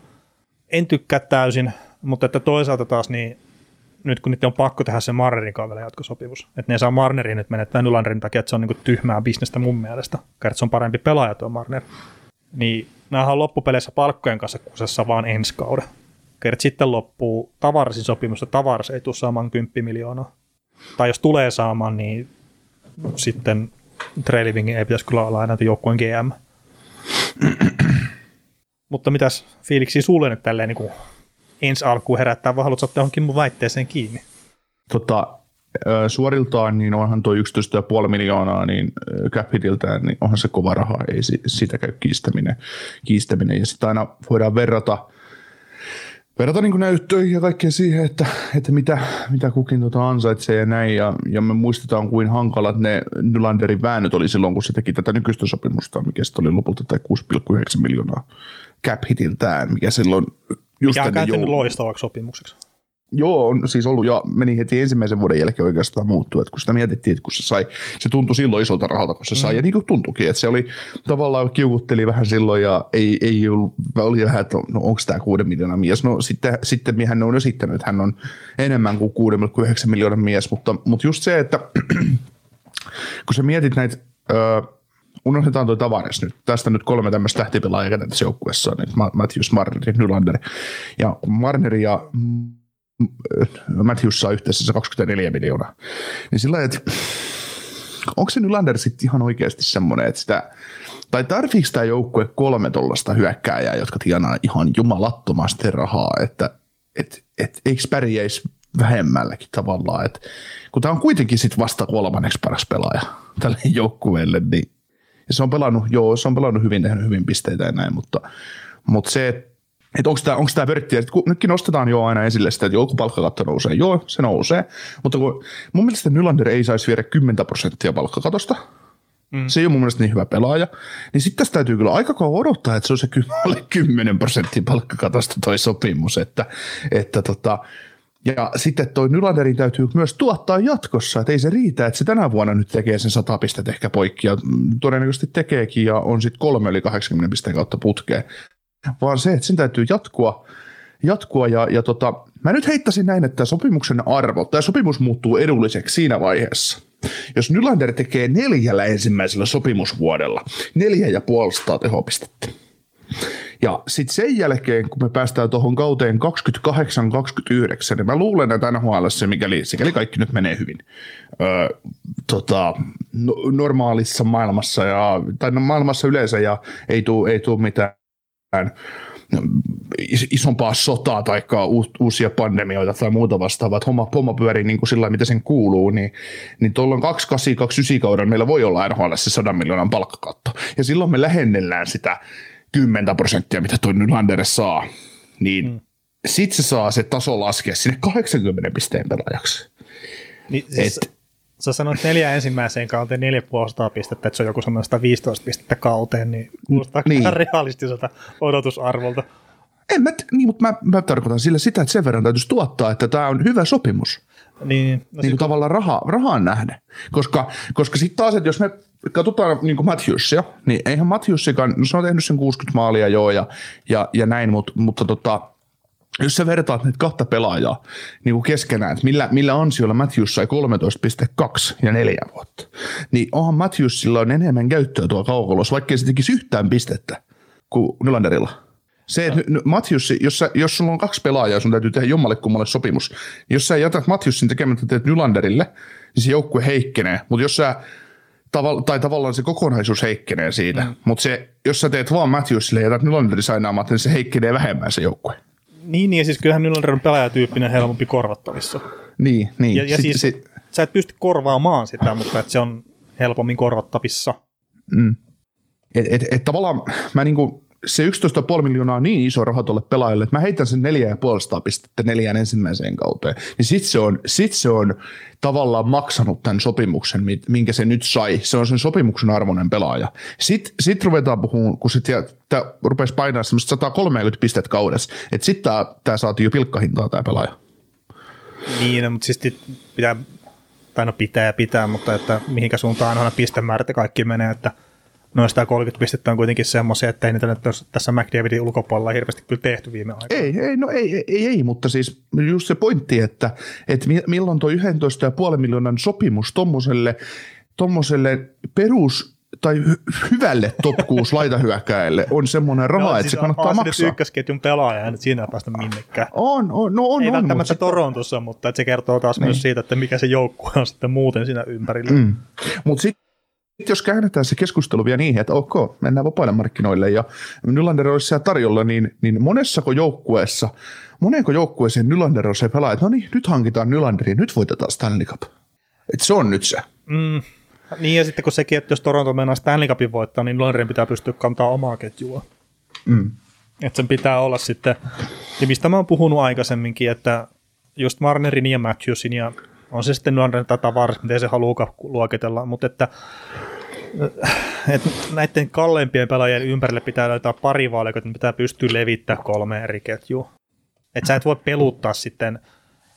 en tykkää täysin, mutta että toisaalta taas niin nyt kun niiden on pakko tehdä se Marnerin kanssa jatkosopimus, että ne saa Marnerin nyt menettää Nylanderin takia, että se on niin tyhmää bisnestä mun mielestä, että se on parempi pelaaja tuo Marner. Niin nämähän on loppupeleissä palkkojen kanssa kusessa vaan ensi kauden. Kert sitten loppuu Tavarsin sopimus, ja Tavars ei tule saamaan 10 miljoonaa. Tai jos tulee saamaan, niin sitten Treilivingin ei pitäisi kyllä olla enää joukkueen GM. Mutta mitäs fiiliksi sulle nyt tälleen niin kuin ensi alkuun herättää, vai haluatko ottaa johonkin mun väitteeseen kiinni? Tota, suoriltaan, niin onhan tuo 11,5 miljoonaa niin cap hitiltään, niin onhan se kova raha, ei si- sitä käy kiistäminen. kiistäminen. Ja sitten aina voidaan verrata, verrata niin näyttöihin ja kaikkea siihen, että, että mitä, mitä kukin tota ansaitsee ja näin. Ja, ja me muistetaan, kuin hankalat ne Nylanderin väännöt oli silloin, kun se teki tätä nykyistä sopimusta, mikä sitten oli lopulta tai 6,9 miljoonaa cap hitiltään, mikä silloin just Mikä on joulua- loistavaksi sopimukseksi. Joo, on siis ollut ja meni heti ensimmäisen vuoden jälkeen oikeastaan muuttua, että kun sitä mietittiin, että kun se sai, se tuntui silloin isolta rahalta, kun se sai, Mm. ja niin kuin tuntuikin, että se oli tavallaan kiukutteli vähän silloin ja ei, ei ollut, oli vähän, että no onko tämä kuuden miljoonan mies, no sitten, sitten hän on esittänyt, että hän on enemmän kuin 6,9 miljoonan mies, mutta, mutta just se, että kun sä mietit näitä, öö, unohdetaan tuo Tavares nyt. Tästä nyt kolme tämmöistä tähtipelaajaa tässä joukkueessa niin Matthews, Marner Nylander. Ja Marner ja mm, Matthews saa yhteensä se 24 miljoonaa. Niin sillä että onko se Nylander sitten ihan oikeasti semmoinen, että sitä, tai tarviiko tämä joukkue kolme tuollaista hyökkääjää, jotka tienaa ihan jumalattomasti rahaa, että et, et, eikö pärjäisi vähemmälläkin tavallaan, että kun tämä on kuitenkin sitten vasta kolmanneksi paras pelaaja tälle joukkueelle, niin ja se on pelannut, joo, se on pelannut hyvin, tehnyt hyvin pisteitä ja näin, mutta, mutta se, että onko tämä, onko tämä vörttiä, että kun nytkin nostetaan jo aina esille sitä, että joku palkkakatto nousee. Joo, se nousee, mutta kun mun mielestä Nylander ei saisi viedä 10 prosenttia palkkakatosta, mm. se ei ole mun mielestä niin hyvä pelaaja, niin sitten tässä täytyy kyllä aika kauan odottaa, että se on se ky- alle 10 prosenttia palkkakatosta toi sopimus, että, että tota, ja sitten toi Nylanderin täytyy myös tuottaa jatkossa, että ei se riitä, että se tänä vuonna nyt tekee sen 100 pistettä ehkä poikki ja mm, todennäköisesti tekeekin ja on sitten kolme yli 80 pisteen kautta putkeen vaan se, että sen täytyy jatkua, jatkua ja, ja tota, mä nyt heittäisin näin, että sopimuksen arvo, tämä sopimus muuttuu edulliseksi siinä vaiheessa. Jos Nylander tekee neljällä ensimmäisellä sopimusvuodella neljä ja puolesta tehopistettä, ja sitten sen jälkeen, kun me päästään tuohon kauteen 28-29, niin mä luulen, että NHL, mikäli, sikäli kaikki nyt menee hyvin, öö, tota, no, normaalissa maailmassa, ja, tai no, maailmassa yleensä, ja ei tule ei tuu mitään isompaa sotaa tai uusia pandemioita tai muuta vastaavaa, että homma, homma pyörii niin kuin sillä mitä sen kuuluu, niin, niin tuolla 28-29 kauden meillä voi olla NHL se 100 miljoonan palkkakatto. Ja silloin me lähennellään sitä 10 prosenttia, mitä tuo Nylander saa, niin mm. sitten se saa se taso laskea sinne 80 pisteen pelaajaksi. Niin, siis Et, sä sanoit neljä ensimmäiseen kauteen 4,5 pistettä, että se on joku semmoinen 115 pistettä kauteen, niin kuulostaa niin. ihan realistiselta odotusarvolta. En mä, niin, mutta mä, mä tarkoitan sillä sitä, että sen verran täytyisi tuottaa, että tämä on hyvä sopimus. Niin, no niin kuin tavallaan raha, rahaan nähden. Koska, koska sitten taas, että jos me katsotaan niin Matthewsia, niin eihän Matthewsikaan, no se on tehnyt sen 60 maalia joo ja, ja, ja näin, mutta, mutta tota, jos sä vertaat näitä kahta pelaajaa niin kuin keskenään, että millä, millä ansiolla Matthews sai 13,2 ja 4 vuotta, niin onhan Matthewsilla on enemmän käyttöä tuo kaukolossa, vaikkei se tekisi yhtään pistettä kuin Nylanderilla. Se, että no. Matthews, jos, sä, jos sulla on kaksi pelaajaa, sun täytyy tehdä jommalle kummalle sopimus. Jos sä jätät Matthewsin tekemättä teet Nylanderille, niin se joukkue heikkenee. Mutta jos sä Taval, tai tavallaan se kokonaisuus heikkenee siitä. Mm. Mutta se, jos sä teet vaan Matthewsille ja jätät Nylanderin sainaamatta, niin se heikkenee vähemmän se joukkue. Niin, niin ja siis kyllähän Nylander on pelaajatyyppinen helpompi korvattavissa. Niin, niin. Ja, ja siis sit, sä et pysty korvaamaan sitä, mutta että se on helpommin korvattavissa. Mm. Et, et, et tavallaan mä niinku, se 11,5 miljoonaa on niin iso raha tuolle pelaajalle, että mä heitän sen 4,5 pistettä neljään ensimmäiseen kauteen. Niin sit se, on, sit se on tavallaan maksanut tämän sopimuksen, minkä se nyt sai. Se on sen sopimuksen arvoinen pelaaja. Sitten sit ruvetaan puhumaan, kun sitten rupesi painaa semmoista 130 pistettä kaudessa, että sitten tämä saatiin jo pilkkahintaa tämä pelaaja. Niin, no, mutta siis pitää, tai no pitää pitää, mutta että mihinkä suuntaan aina pistemäärät ja kaikki menee, että – noin 130 pistettä on kuitenkin semmoisia, että ei niitä nyt tässä McDavidin ulkopuolella hirveästi kyllä tehty viime aikoina. Ei, ei, no ei, ei, ei, mutta siis just se pointti, että, että milloin tuo 11,5 miljoonan sopimus tuommoiselle tommoselle perus tai hy- hyvälle top 6 laitahyökkäjälle on semmoinen raha, no, että siis se kannattaa on, maksaa. ykkösketjun pelaaja, että siinä ei päästä minnekään. On, on, no on, Ei on, välttämättä se... Torontossa, mutta että se kertoo taas niin. myös siitä, että mikä se joukkue on sitten muuten siinä ympärillä. Mm. Mutta sitten sitten jos käännetään se keskustelu vielä niin, että ok, mennään vapaille markkinoille ja Nylander olisi siellä tarjolla, niin, niin monessako joukkueessa, monenko joukkueeseen Nylander on se pelaa, että no niin, nyt hankitaan Nylanderi, nyt voitetaan Stanley Cup. Et se on nyt se. Mm, niin ja sitten kun sekin, että jos Toronto mennään Stanley Cupin voittaa, niin Nylanderin pitää pystyä kantaa omaa ketjua. Mm. Että sen pitää olla sitten, ja mistä mä oon puhunut aikaisemminkin, että just Marnerin ja Matthewsin ja on se sitten nuoren tätä tavaraa, miten se haluaa luokitella, mutta että, että näiden kalleimpien pelaajien ympärille pitää löytää pari vaalikot, että pitää pystyä levittämään kolme eri ketjua. Että sä et voi peluttaa sitten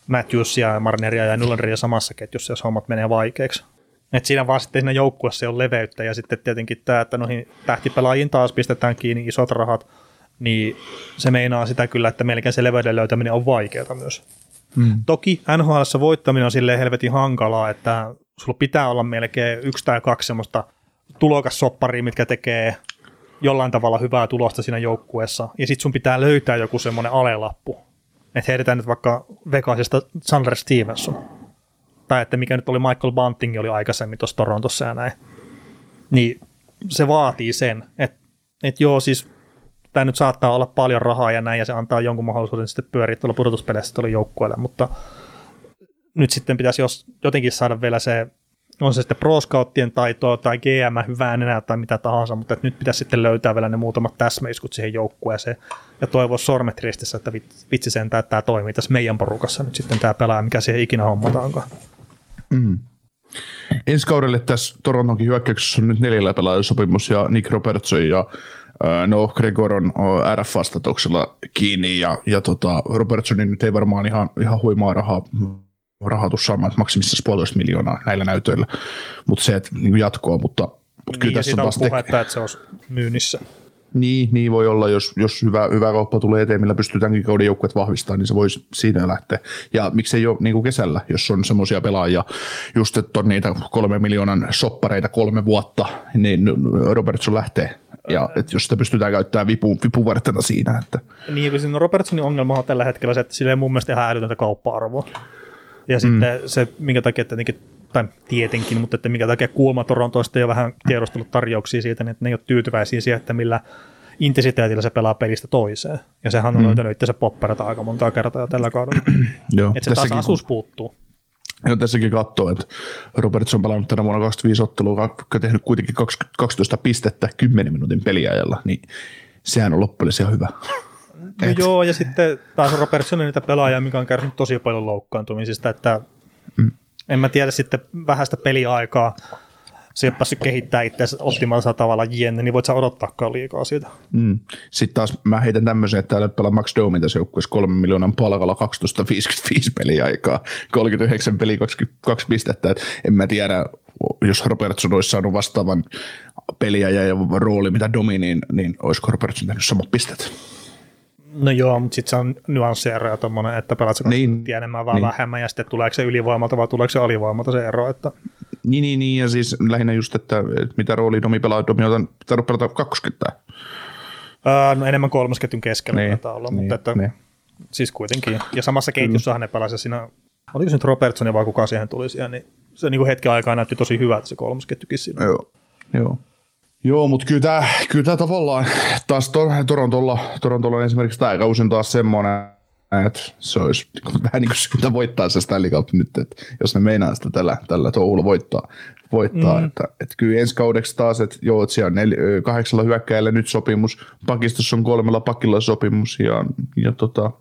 Matthewsia ja Marneria ja Nulleria samassa ketjussa, jos hommat menee vaikeaksi. Et siinä vaan sitten siinä joukkueessa on leveyttä ja sitten tietenkin tämä, että noihin tähtipelaajiin taas pistetään kiinni isot rahat, niin se meinaa sitä kyllä, että melkein se leveyden löytäminen on vaikeaa myös. Mm. Toki NHL voittaminen on silleen helvetin hankalaa, että sulla pitää olla melkein yksi tai kaksi semmoista tulokassopparia, mitkä tekee jollain tavalla hyvää tulosta siinä joukkueessa, ja sitten sun pitää löytää joku semmoinen alelappu. Että heitetään nyt vaikka Vegasista Chandler Stevenson, tai että mikä nyt oli Michael Bunting oli aikaisemmin tuossa Torontossa ja näin. Niin se vaatii sen, että et joo, siis tämä nyt saattaa olla paljon rahaa ja näin, ja se antaa jonkun mahdollisuuden sitten pyöriä tuolla pudotuspeleissä tuolla joukkueelle, mutta nyt sitten pitäisi jos, jotenkin saada vielä se, on se sitten pro taitoa tai GM hyvää enää tai mitä tahansa, mutta nyt pitäisi sitten löytää vielä ne muutamat täsmäiskut siihen joukkueeseen ja toivoa sormet ristissä, että vitsi sen, että tämä toimii tässä meidän porukassa nyt sitten tämä pelaaja, mikä siihen ikinä hommataankaan. Mm. Ensi kaudelle tässä Torontonkin hyökkäyksessä on nyt neljällä pelaajasopimus ja Nick Robertson ja No, Gregor on RF-vastatuksella kiinni ja, ja tota, Robertsonin nyt ei varmaan ihan, ihan huimaa rahaa rahoitus saamaan maksimissaan puolitoista miljoonaa näillä näytöillä, mutta se, että niin jatkoa, mutta, mutta niin, kyllä tässä on taas puhetta, te- että se olisi myynnissä. Niin, niin voi olla, jos, jos hyvä, hyvä kauppa tulee eteen, millä pystyy tämänkin kauden joukkueet vahvistamaan, niin se voisi siinä lähteä. Ja miksei jo niin kuin kesällä, jos on semmoisia pelaajia, just että on niitä kolme miljoonan soppareita kolme vuotta, niin Robertson lähtee. Ja että jos sitä pystytään käyttämään vipu, vipuvartena siinä. Että. Niin, kun siinä Robertsonin ongelma on tällä hetkellä se, että sillä ei mun mielestä ihan älytöntä kauppa-arvoa. Ja mm. sitten se, minkä takia tietenkin, tai tietenkin, mutta että minkä takia Kuuma Torontoista jo vähän tiedostellut tarjouksia siitä, niin että ne ei ole tyytyväisiä siihen, että millä intensiteetillä se pelaa pelistä toiseen. Ja sehän on mm. löytänyt itse popperata aika monta kertaa tällä kaudella. Joo, että se tasaisuus puuttuu. Ja tässäkin katsoo, että Robertson on pelannut tänä vuonna 25 ottelua, tehnyt kuitenkin 12 pistettä 10 minuutin peliajalla, niin sehän on loppujen ihan hyvä. No joo, ja sitten taas Robertson niitä pelaajia, mikä on kärsinyt tosi paljon loukkaantumisista, että mm. en mä tiedä sitten vähäistä peliaikaa, se ei ole päässyt kehittämään itseänsä optimaalisella tavalla jenne, niin voit sä odottaakaan liikaa siitä. Mm. Sitten taas mä heitän tämmöisen, että täällä pelaa Max Domin tässä joukkueessa 3 miljoonan palkalla 12.55 peliaikaa, 39 peli 22 pistettä, Et en mä tiedä, jos Robertson olisi saanut vastaavan peliä ja rooli mitä Domi, niin, niin olisiko Robertson tehnyt samat pistet? No joo, mutta sitten se on nyanssiero ja tommonen, että pelaatko niin, enemmän vai niin. vähemmän, ja sitten tuleeko se ylivoimalta vai tuleeko se alivoimalta se ero. Että... Niin, niin, niin, ja siis lähinnä just, että, että mitä rooli Domi pelaa, Domi on pitänyt pelata 20. Öö, no enemmän kolmosketjun keskellä niin, olla, niin, mutta että, niin. siis kuitenkin. Ja samassa ketjussahan ne pelasi siinä, oliko se nyt Robertson vai kuka siihen tuli siihen, niin se niin kuin hetken aikaa näytti tosi hyvältä se kolmosketjukin siinä. Joo, joo. Joo, mutta kyllä tämä, kyllä tämä tavallaan taas to, Torontolla, Torontolla on esimerkiksi tämä kausi taas semmoinen, että se olisi vähän niin kuin syytä voittaa se Stanley Cup nyt, että jos ne meinaa sitä tällä, tällä touhulla voittaa, voittaa mm. että, että kyllä ensi kaudeksi taas, että joo, että siellä on nel, kahdeksalla hyökkäjällä nyt sopimus, pakistossa on kolmella pakilla sopimus ja, ja tota, Onko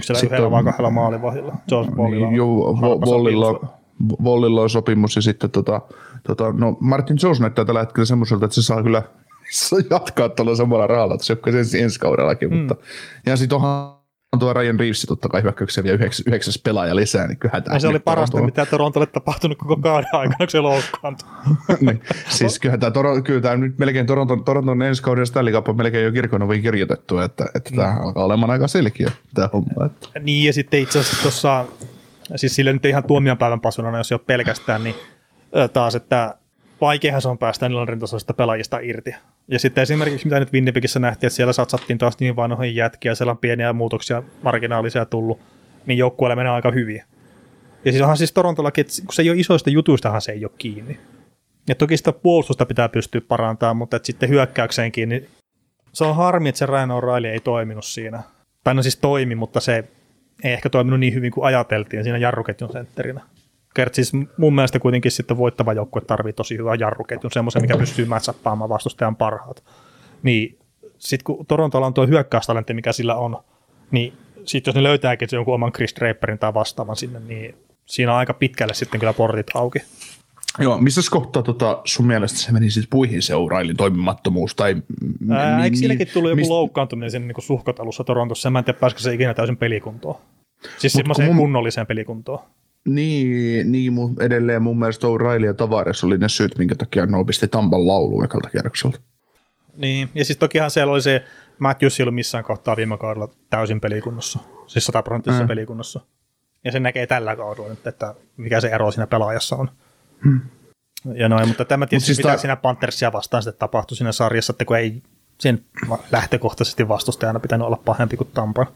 siellä yhdellä vai kahdella maalivahilla? George on, joo, Bollilla, Bollilla on sopimus ja sitten tota, tota, no Martin Jones näyttää tällä hetkellä semmoiselta, että se saa kyllä jatkaa tuolla samalla rahalla, että se on ensi, ensi kaudellakin, mm. mutta ja sitten onhan tuo Ryan Reeves totta kai hyökkäyksen vielä yhdeks, yhdeksäs pelaaja lisää, niin kyllä tämä... se oli parasta, tuo... mitä Torontolle tapahtunut koko kauden aikana, kun se loukkaantui. niin. Siis kyllä tämä, Toro, kyllä tämä nyt melkein Toronton, Toronton ensi kauden Stanley Cup on melkein jo kirkonoviin kirjoitettu, että, että mm. tämä alkaa olemaan aika selkeä tämä homma. Että. Niin ja sitten itse asiassa tuossa siis sille nyt ihan tuomionpäivän pasuna, jos ei ole pelkästään, niin taas, että vaikeahan se on päästä Nylanderin tasoisista pelaajista irti. Ja sitten esimerkiksi, mitä nyt Winnipegissä nähtiin, että siellä satsattiin taas niin vanhoihin jätkiä, siellä on pieniä muutoksia, marginaalisia tullut, niin joukkueelle menee aika hyvin. Ja siis onhan siis Torontollakin, että kun se ei ole isoista jutuistahan se ei ole kiinni. Ja toki sitä puolustusta pitää pystyä parantamaan, mutta että sitten hyökkäykseenkin, niin se on harmi, että se Ryan O'Reilly ei toiminut siinä. Tai no siis toimi, mutta se ei ehkä toiminut niin hyvin kuin ajateltiin siinä jarruketjun sentterinä. Kert siis mun mielestä kuitenkin sitten voittava joukkue tarvii tosi hyvää jarruketjun, semmoisen, mikä pystyy matchappaamaan vastustajan parhaat. Niin sitten kun Torontolla on tuo hyökkäystalentti, mikä sillä on, niin sitten jos ne löytääkin jonkun oman Chris Draperin tai vastaavan sinne, niin siinä on aika pitkälle sitten kyllä portit auki. Joo, missä kohtaa tota, sun mielestä se meni siis puihin se O'Reillyn toimimattomuus? Tai, Ää, mi, eikö silläkin tullut joku mist... loukkaantuminen siinä niin suhkotelussa Torontossa? Mä en tiedä, pääsikö se ikinä täysin pelikuntoon. Siis semmoiseen mun... kunnolliseen pelikuntoon. Niin, niin mun, edelleen mun mielestä O'Reilly ja Tavares oli ne syyt, minkä takia ne pisti Tampan lauluun ekalta kierrokselta. Niin, ja siis tokihan siellä oli se, Matthews ei ollut missään kohtaa viime kaudella täysin pelikunnossa, siis sataprosenttisessa mm. pelikunnossa. Ja se näkee tällä kaudella nyt, että mikä se ero siinä pelaajassa on. Hmm. Ja noin, mutta tämä tietysti siis mitä ta- siinä Panthersia vastaan sitten tapahtui siinä sarjassa, että kun ei sen lähtökohtaisesti vastustajana pitänyt olla pahempi kuin Tampa.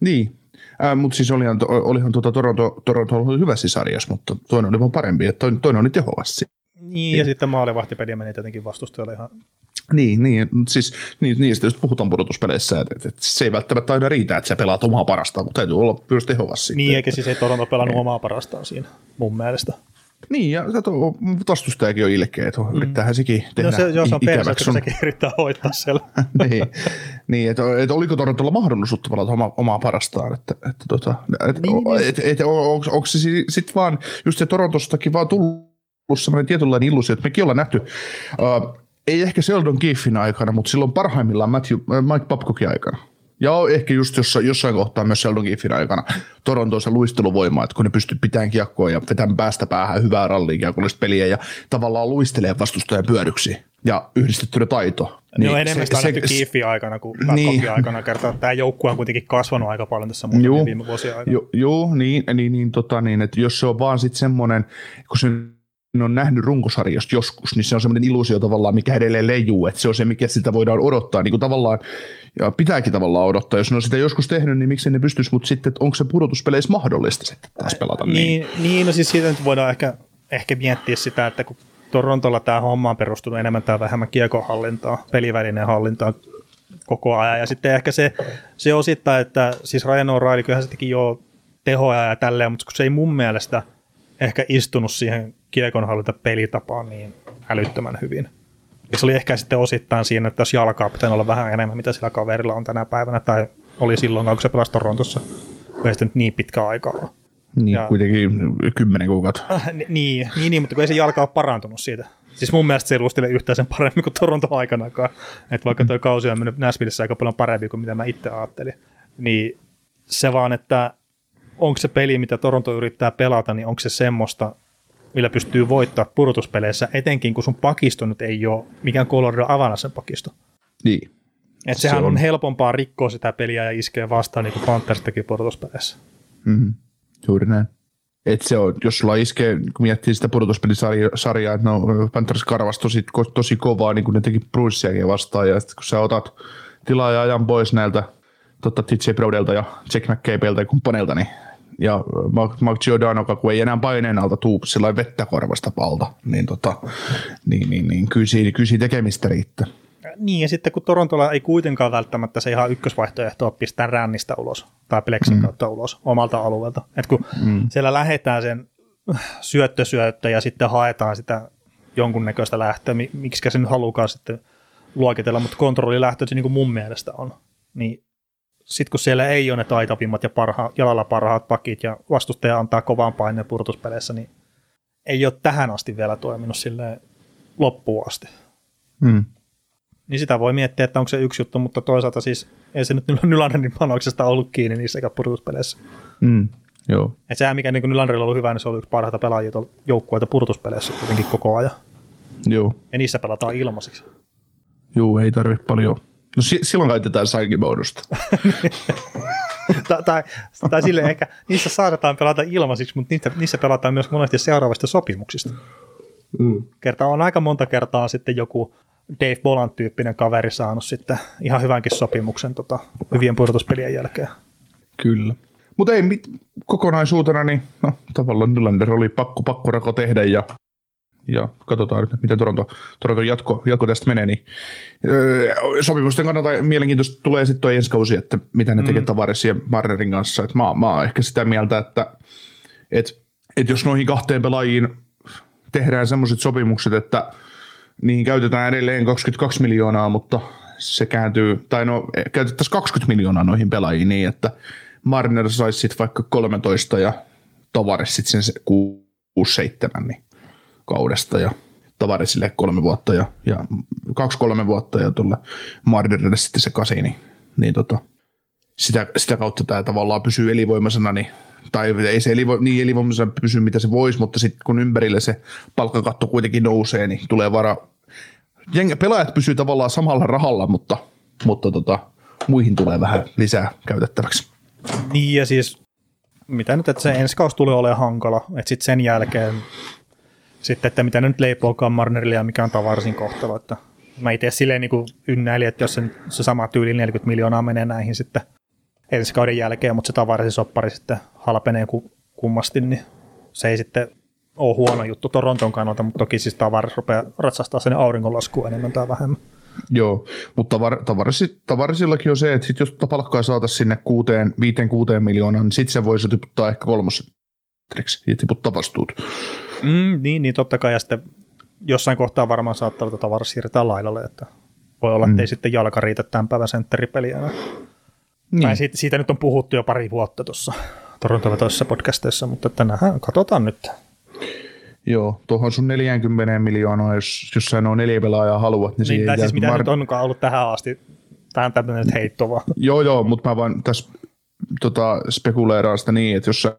Niin, äh, mutta siis olihan, olihan tuota Toronto, Toronto oli hyvässä sarjassa, mutta toinen oli vaan parempi, että toinen, toinen oli tehokas. Niin, niin, ja sitten maalivahtipedia meni tietenkin vastustajalle ihan niin, niin, siis niin, niistä just puhutaan pudotuspeleissä, että, että, se ei välttämättä aina riitä, että sä pelaat omaa parastaan, mutta täytyy olla myös tehokas Niin, eikä siis ei Toronto pelannut omaa parastaan siinä, mun mielestä. Niin, ja vastustajakin on ilkeä, että mm. yrittäähän sekin tehdä no se, joo, se on perse, että sekin yrittää hoitaa siellä. niin, niin että, että oliko Torontolla mahdollisuutta pelata oma, omaa parastaan, että, että, tota, että, niin, niin. että, että onko, onko se sitten vaan, just se Torontostakin vaan tullut sellainen tietynlainen illusio, että mekin ollaan nähty, uh, ei ehkä Sheldon Giffin aikana, mutta silloin parhaimmillaan Matthew, äh, Mike Babcockin aikana. Ja ehkä just jossain, jossain kohtaa myös Sheldon Giffin aikana Torontoon se luisteluvoima, että kun ne pystyy pitämään kiekkoa ja vetämään päästä päähän hyvää ralliikiekollista peliä ja tavallaan luistelee vastustajan pyöryksiin ja yhdistettynä taito. Niin, no enemmän sitä nähty Kiiffin aikana kuin niin. aikana kertaa. Tämä joukkue on kuitenkin kasvanut aika paljon tässä muutamia viime vuosien aikana. Joo, joo niin, niin, niin, tota, niin, että jos se on vaan sitten semmoinen, kun se on nähnyt runkosarjasta joskus, niin se on semmoinen illuusio tavallaan, mikä edelleen leijuu, että se on se, mikä sitä voidaan odottaa, niin kuin tavallaan, ja pitääkin tavallaan odottaa, jos ne on sitä joskus tehnyt, niin miksi ne pystyisi, mutta sitten, että onko se pudotuspeleissä mahdollista sitten taas pelata niin? Niin, niin no siis siitä nyt voidaan ehkä, ehkä miettiä sitä, että kun Torontolla tämä homma on perustunut enemmän tai vähemmän kiekohallintaa, pelivälineen hallintaa koko ajan. Ja sitten ehkä se, se osittain, että siis Ryan O'Reilly, kyllähän se teki jo tehoja ja tälleen, mutta kun se ei mun mielestä ehkä istunut siihen kiekonhallinta pelitapaan niin älyttömän hyvin. Ja se oli ehkä sitten osittain siinä, että jos jalkaa pitää olla vähän enemmän, mitä sillä kaverilla on tänä päivänä, tai oli silloin, kun se pelasi Torontossa. Ei sitten niin pitkä aikaa niin, ja, kuitenkin kymmenen kuukautta. Äh, niin, niin, niin, mutta kun ei se jalka ole parantunut siitä. Siis mun mielestä se ei luistele yhtään sen paremmin kuin Toronto aikanakaan. Että vaikka tuo kausi on mennyt Nashvillessä aika paljon paremmin kuin mitä mä itse ajattelin. Niin se vaan, että onko se peli, mitä Toronto yrittää pelata, niin onko se semmoista, millä pystyy voittaa pudotuspeleissä, etenkin kun sun pakisto nyt ei ole mikään Colorado Avanasen pakisto. Niin. Et sehän se on. on helpompaa rikkoa sitä peliä ja iskeä vastaan niin kuin Panthers teki pudotuspeleissä. Mm-hmm. Juuri näin. Et se on, jos sulla iskee, kun miettii sitä pudotuspelisarjaa, että no Panthers karvas tosi, tosi kovaa, niin kuin ne teki Brucesiakin vastaan, ja sitten kun sä otat tilaa ja ajan pois näiltä tota, TJ Brodelta ja Jack McCabeilta ja kumppaneilta, niin ja Mark, Mark Giordano, kun ei enää paineen alta tuu sillä vettä korvasta palta, niin, tota, niin, niin, niin kyllä, siinä, kyllä siinä tekemistä riittää. Niin, ja sitten kun Torontolla ei kuitenkaan välttämättä se ihan ykkösvaihtoehto ole pistää rännistä ulos tai Plexin mm. kautta ulos omalta alueelta. Et kun mm. siellä lähdetään sen syöttösyöttö ja sitten haetaan sitä jonkunnäköistä lähtöä, miksi se nyt halukaan sitten luokitella, mutta kontrollilähtö se niin kuin mun mielestä on. Niin sitten kun siellä ei ole ne taitavimmat ja parha, jalalla parhaat pakit ja vastustaja antaa kovaan paineen purtuspeleissä, niin ei ole tähän asti vielä toiminut sille loppuun asti. Mm. Niin sitä voi miettiä, että onko se yksi juttu, mutta toisaalta siis ei se nyt Nylanderin panoksesta ollut kiinni niissä purtuspeleissä. Mm, joo. Et sehän mikä niin Nylanderilla ollut hyvä, niin se oli yksi parhaita pelaajia joukkueita purtuspeleissä kuitenkin koko ajan. Joo. Ja niissä pelataan ilmaisiksi. Joo, ei tarvitse paljon. No si- silloin käytetään saikimodusta. tai, tai, tai sille ehkä niissä saatetaan pelata ilmaisiksi, mutta niissä, niissä pelataan myös monesti seuraavista sopimuksista. Mm. Kertaa on aika monta kertaa sitten joku Dave Boland-tyyppinen kaveri saanut sitten ihan hyvänkin sopimuksen tota, hyvien pudotuspelien jälkeen. Kyllä. Mutta ei mit, kokonaisuutena, niin no, tavallaan Nylander oli pakko, pakko rako tehdä ja, ja katsotaan nyt, miten Toronto, Toronto jatko, jatko tästä menee. Niin, öö, sopimusten kannalta mielenkiintoista tulee sitten tuo ensi kausi, että mitä ne tekee mm. Tavares ja Marnerin kanssa. Et mä, mä oon ehkä sitä mieltä, että et, et jos noihin kahteen pelaajiin tehdään semmoiset sopimukset, että – niin käytetään edelleen 22 miljoonaa, mutta se kääntyy, tai no käytettäisiin 20 miljoonaa noihin pelaajiin niin, että Marner saisi sitten vaikka 13 ja Tavares sitten sen 6-7 niin kaudesta ja Tavaresille kolme vuotta ja, ja kaksi-kolme vuotta ja tuolle Marnerille sitten se kasi, niin, niin tota, sitä, sitä kautta tämä tavallaan pysyy elinvoimaisena, niin, tai ei se elivo, niin elinvoimaisena pysy, mitä se voisi, mutta sitten kun ympärille se palkkakatto kuitenkin nousee, niin tulee vara, jeng, pelaajat pysyy tavallaan samalla rahalla, mutta, mutta tota, muihin tulee vähän lisää käytettäväksi. Niin ja siis, mitä nyt, että se ensi kausi tulee olemaan hankala, että sitten sen jälkeen sitten, että mitä nyt leipookaan Marnerille ja mikä on tavarsin kohtalo, että mä itse silleen niin ynnäilin, että jos se, se sama tyyli 40 miljoonaa menee näihin sitten ensi kauden jälkeen, mutta se tavarsin soppari sitten halpenee kummasti, niin se ei sitten ole huono juttu Toronton kannalta, mutta toki siis tavaris rupeaa ratsastaa sen auringonlaskuun enemmän tai vähemmän. Joo, mutta tavar, tavarisi, tavarisillakin on se, että sit jos palkkaa saataisiin sinne kuuteen, viiteen kuuteen miljoonaan, niin sitten se voisi tiputtaa ehkä kolmos ja tiputtaa vastuut. Mm, niin, niin totta kai, ja sitten jossain kohtaa varmaan saattaa tätä tavara siirtää lailalle, että voi olla, että mm. ei sitten jalka riitä tämän päivän sentteripeliä. Niin. Tai siitä, siitä, nyt on puhuttu jo pari vuotta tuossa toisessa podcastissa, mutta tänään katsotaan nyt. Joo, tuohon sun 40 miljoonaa, jos, jos sä on neljä pelaajaa haluat, niin, niin tai siis mitä mar- nyt onkaan ollut tähän asti Tämä on tämmöinen heitto vaan. Joo, joo, mutta mä vaan tässä tota, spekuleeraan sitä niin, että jos sä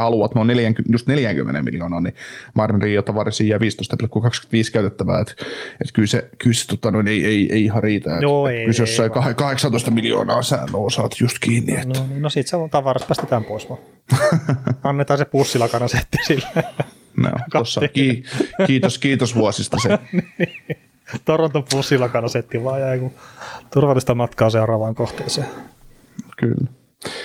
haluat noin 40, just 40 miljoonaa, niin Martin Rio Tavarisiin jää 15,25 käytettävää, että et kyllä se, kyllä se tota, noin, ei, ei, ei ihan riitä. Et, Joo, et ei, kyllä se jossain vaan. kah- 18 miljoonaa sä saat just kiinni. Että. No, niin, no sit se on tavaras, päästetään pois vaan. Annetaan se pussilakana setti sille. No, tossa, ki, kiitos, kiitos vuosista se. Toronton pussilakana setti vaan jäi, kun turvallista matkaa seuraavaan kohteeseen. Kyllä.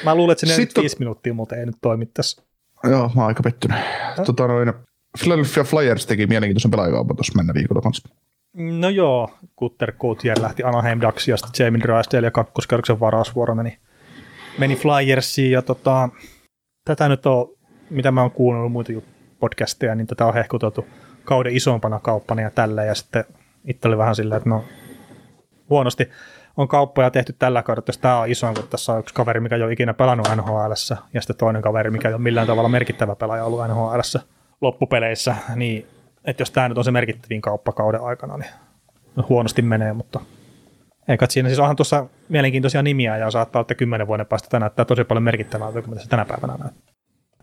Mä luulen, että se Sitten- 45 minuuttia muuten ei nyt toimi tässä. Joo, mä oon aika pettynyt. Tota, noin, Philadelphia Flyers teki mielenkiintoisen pelaajakaupan tuossa mennä viikolla kanssa. No joo, Kutter Coutier lähti Anaheim Ducks ja sitten Jamie Drysdale ja kakkoskerroksen varausvuoro meni, meni Flyersiin ja tota, tätä nyt on, mitä mä oon kuunnellut muita podcasteja, niin tätä on hehkuteltu kauden isompana kauppana ja tällä ja sitten itse oli vähän silleen, että no huonosti on kauppoja tehty tällä että jos tämä on iso, kun tässä on yksi kaveri, mikä ei ole ikinä pelannut NHL, ja sitten toinen kaveri, mikä ei ole millään tavalla merkittävä pelaaja ollut NHL loppupeleissä, niin että jos tämä nyt on se merkittävin kauppa kauden aikana, niin huonosti menee, mutta eikä siinä siis onhan tuossa mielenkiintoisia nimiä ja saattaa olla, että kymmenen vuoden päästä tämä näyttää tosi paljon merkittävää, kuin mitä se tänä päivänä näyttää.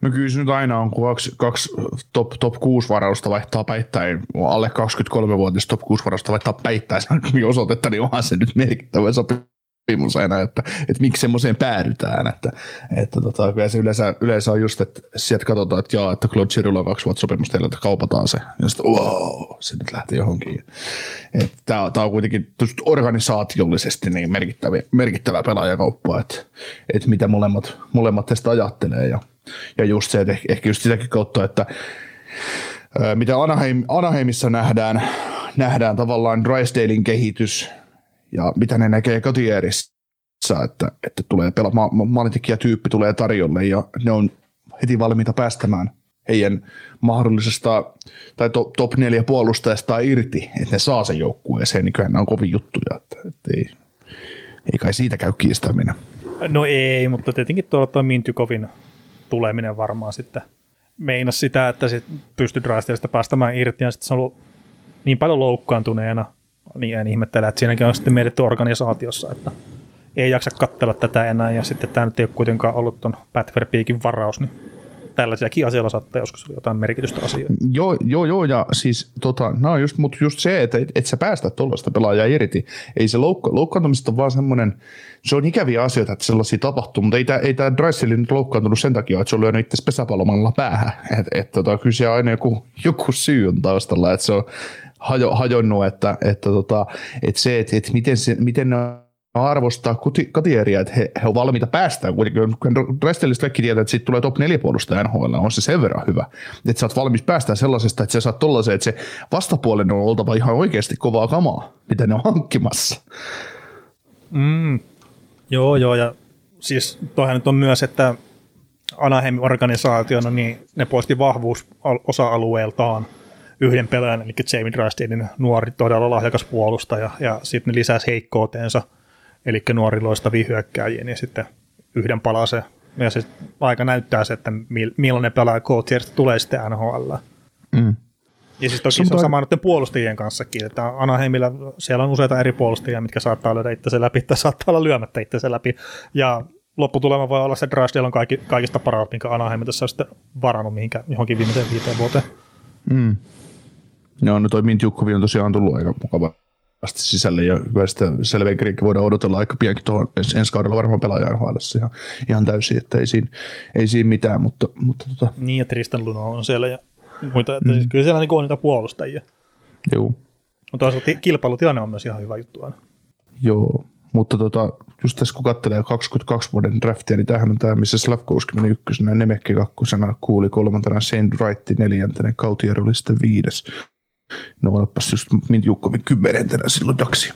No kyllä se nyt aina on, kun kaksi, kaksi top, top 6 varausta vaihtaa päittäin, alle 23-vuotias top 6 varausta vaihtaa päittäin, niin osoitetta, niin onhan se nyt merkittävä sopimus aina, että, että miksi semmoiseen päädytään, että, että tota, kyllä se yleensä, yleensä on just, että sieltä katsotaan, että joo, että Claude Giroux on kaksi vuotta sopimus teille, että kaupataan se, ja sitten wow, se nyt lähtee johonkin. Tämä, on kuitenkin organisaatiollisesti niin merkittävä, merkittävä pelaajakauppaa, että, että mitä molemmat, molemmat tästä ajattelee, ja ja just se, että ehkä- just sitäkin kautta, että mitä Anaheim, Anaheimissa nähdään, nähdään tavallaan Drysdalein kehitys ja mitä ne näkee Kotierissa, että, että tulee pela, ma, maalintekijätyyppi tulee tarjolle ja ne on heti valmiita päästämään heidän mahdollisesta tai top, top 4 puolustajasta irti, että ne saa sen joukkueeseen, niin kyllä nämä on kovin juttuja, että, että ei, ei kai siitä käy kiistäminen. No ei, mutta tietenkin tuolla tuo Mintykovin tuleminen varmaan sitten meinasi sitä, että sit pystyi Drysdaleista päästämään irti ja sitten se on ollut niin paljon loukkaantuneena, niin en ihmettele, että siinäkin on sitten mietitty organisaatiossa, että ei jaksa katsella tätä enää ja sitten tämä nyt ei ole kuitenkaan ollut tuon Pat Verbeekin varaus, niin tällaisiakin asioilla saattaa joskus olla jotain merkitystä asioita. Joo, joo, joo, ja siis tota, no just, mutta just se, että et, et sä päästä tuollaista pelaajaa irti. Ei se loukka, loukkaantumista on vaan semmoinen, se on ikäviä asioita, että sellaisia tapahtuu, mutta ei tämä ei tää Dreisseli nyt loukkaantunut sen takia, että se on lyönyt itse pesäpallomalla päähän. Et, et, tota, kyllä aina joku, joku syy on taustalla, että se on hajo, hajonnut, että, että, tota, että se, että, että miten, se, miten ne arvostaa Katieria, että he, he on valmiita päästään kuitenkin. Kaikki tietää, että siitä tulee top 4 puolustaja NHL, on se sen verran hyvä. Että sä oot valmis päästään sellaisesta, että sä saat tollaiseen, että se vastapuolen on oltava ihan oikeasti kovaa kamaa, mitä ne on hankkimassa. Mm. Joo, joo, ja siis toihan nyt on myös, että Anaheim organisaationa, niin ne poisti vahvuus osa-alueeltaan yhden pelaajan, eli Jamie Drysdalein nuori, todella lahjakas puolustaja, ja sitten ne lisäsi heikkouteensa, eli nuori loistavia hyökkääjiä, niin sitten yhden palasen. Ja se aika näyttää se, että millainen pelaaja Coutierista tulee sitten NHL. Mm. Ja siis toki se on sama noiden puolustajien kanssakin, että Anaheimilla siellä on useita eri puolustajia, mitkä saattaa lyödä itsensä läpi tai saattaa olla lyömättä itsensä läpi. Ja lopputulema voi olla se, että Drysdale on kaikki, kaikista paras, minkä Anaheim tässä on sitten varannut mihinkä, johonkin viimeiseen viiteen vuoteen. Mm. Joo, no toi Mintjukkovi on tosiaan tullut aika mukavasti sisälle ja kyllä sitä Selvenkirikki voidaan odotella aika piankin tuohon ensi kaudella varmaan pelaajan NHL ihan, ihan täysin, että ei siinä, ei siinä mitään, mutta, mutta tota. Niin ja Tristan Luno on siellä ja muita, että mm. siis kyllä siellä niin on niitä puolustajia. Joo. Mutta toisaalta kilpailutilanne on myös ihan hyvä juttu aina. Joo, mutta tota, just tässä kun katselee 22 vuoden draftia, niin tämähän on tämä, missä Slavkowski meni ykkösenä, Nemekki kakkosena, Kuuli kolmantena, Saint Wright neljäntenä, Kautier oli sitten viides. No olepas just Jukkovi kymmenentenä silloin Daxi.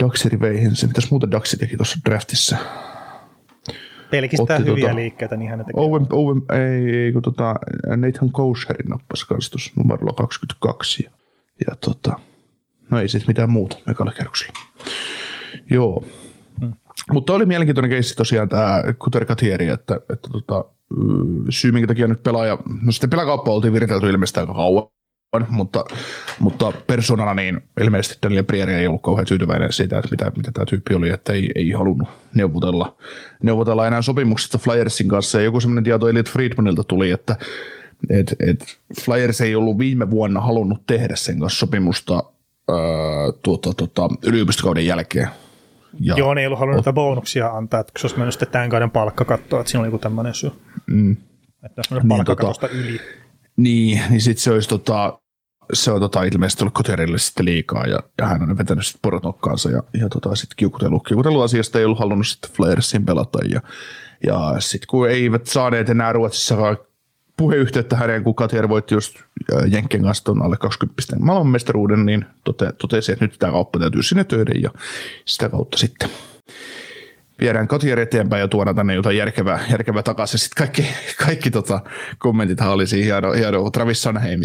Daxeri vei sen. Mitäs muuta Daxi teki tuossa draftissa? Pelkistää hyviä tota, liikkeitä, niin hän tekee. Owen, Owen, ei, ei kun tota, Nathan Kosherin nappasi kanssa tuossa numerolla 22. Ja, ja tota, no ei sitten mitään muuta ekalla kerroksella. Joo. Hmm. Mutta oli mielenkiintoinen keissi tosiaan tämä Kuter Katieri, että, että tota, syy minkä takia nyt pelaaja, no sitten pelakauppa oltiin viritelty ilmeisesti aika kauan, mutta, mutta persoonana niin ilmeisesti Daniel Prieri ei ollut kauhean tyytyväinen siitä, että mitä, mitä tämä tyyppi oli, että ei, ei halunnut neuvotella, neuvotella enää sopimuksesta Flyersin kanssa. Ja joku semmoinen tieto Elliot Friedmanilta tuli, että et, et Flyers ei ollut viime vuonna halunnut tehdä sen kanssa sopimusta ää, tuota, tuota, yliopistokauden jälkeen. Ja, Joo, ne ei ollut halunnut ot- bonuksia antaa, että se olisi mennyt sitten tämän kauden palkkakattoa, että siinä oli joku tämmöinen syy. Mm. Että mennyt niin, palkkakatosta tota, yli. Niin, niin sitten se olisi tota, se on tota, ilmeisesti ollut Koterille sitten liikaa ja, ja hän on vetänyt sitten porot nokkaansa ja, ja tota, sitten kiukutellut, kiukutellut asiasta ei ollut halunnut sitten Flyersin pelata ja, ja sitten kun eivät saaneet enää Ruotsissa puheyhteyttä häneen, kun Katier voitti just Jenkkien kanssa tuon alle 20 maailmanmestaruuden, niin tote, totesi, että nyt tämä kauppa täytyy sinne töitä ja sitä kautta sitten viedään Katier eteenpäin ja tuodaan tänne jotain järkevää, järkevää takaisin. Sitten kaikki, kaikki tota, kommentit oli siinä hieno, hieno Travis Sanheim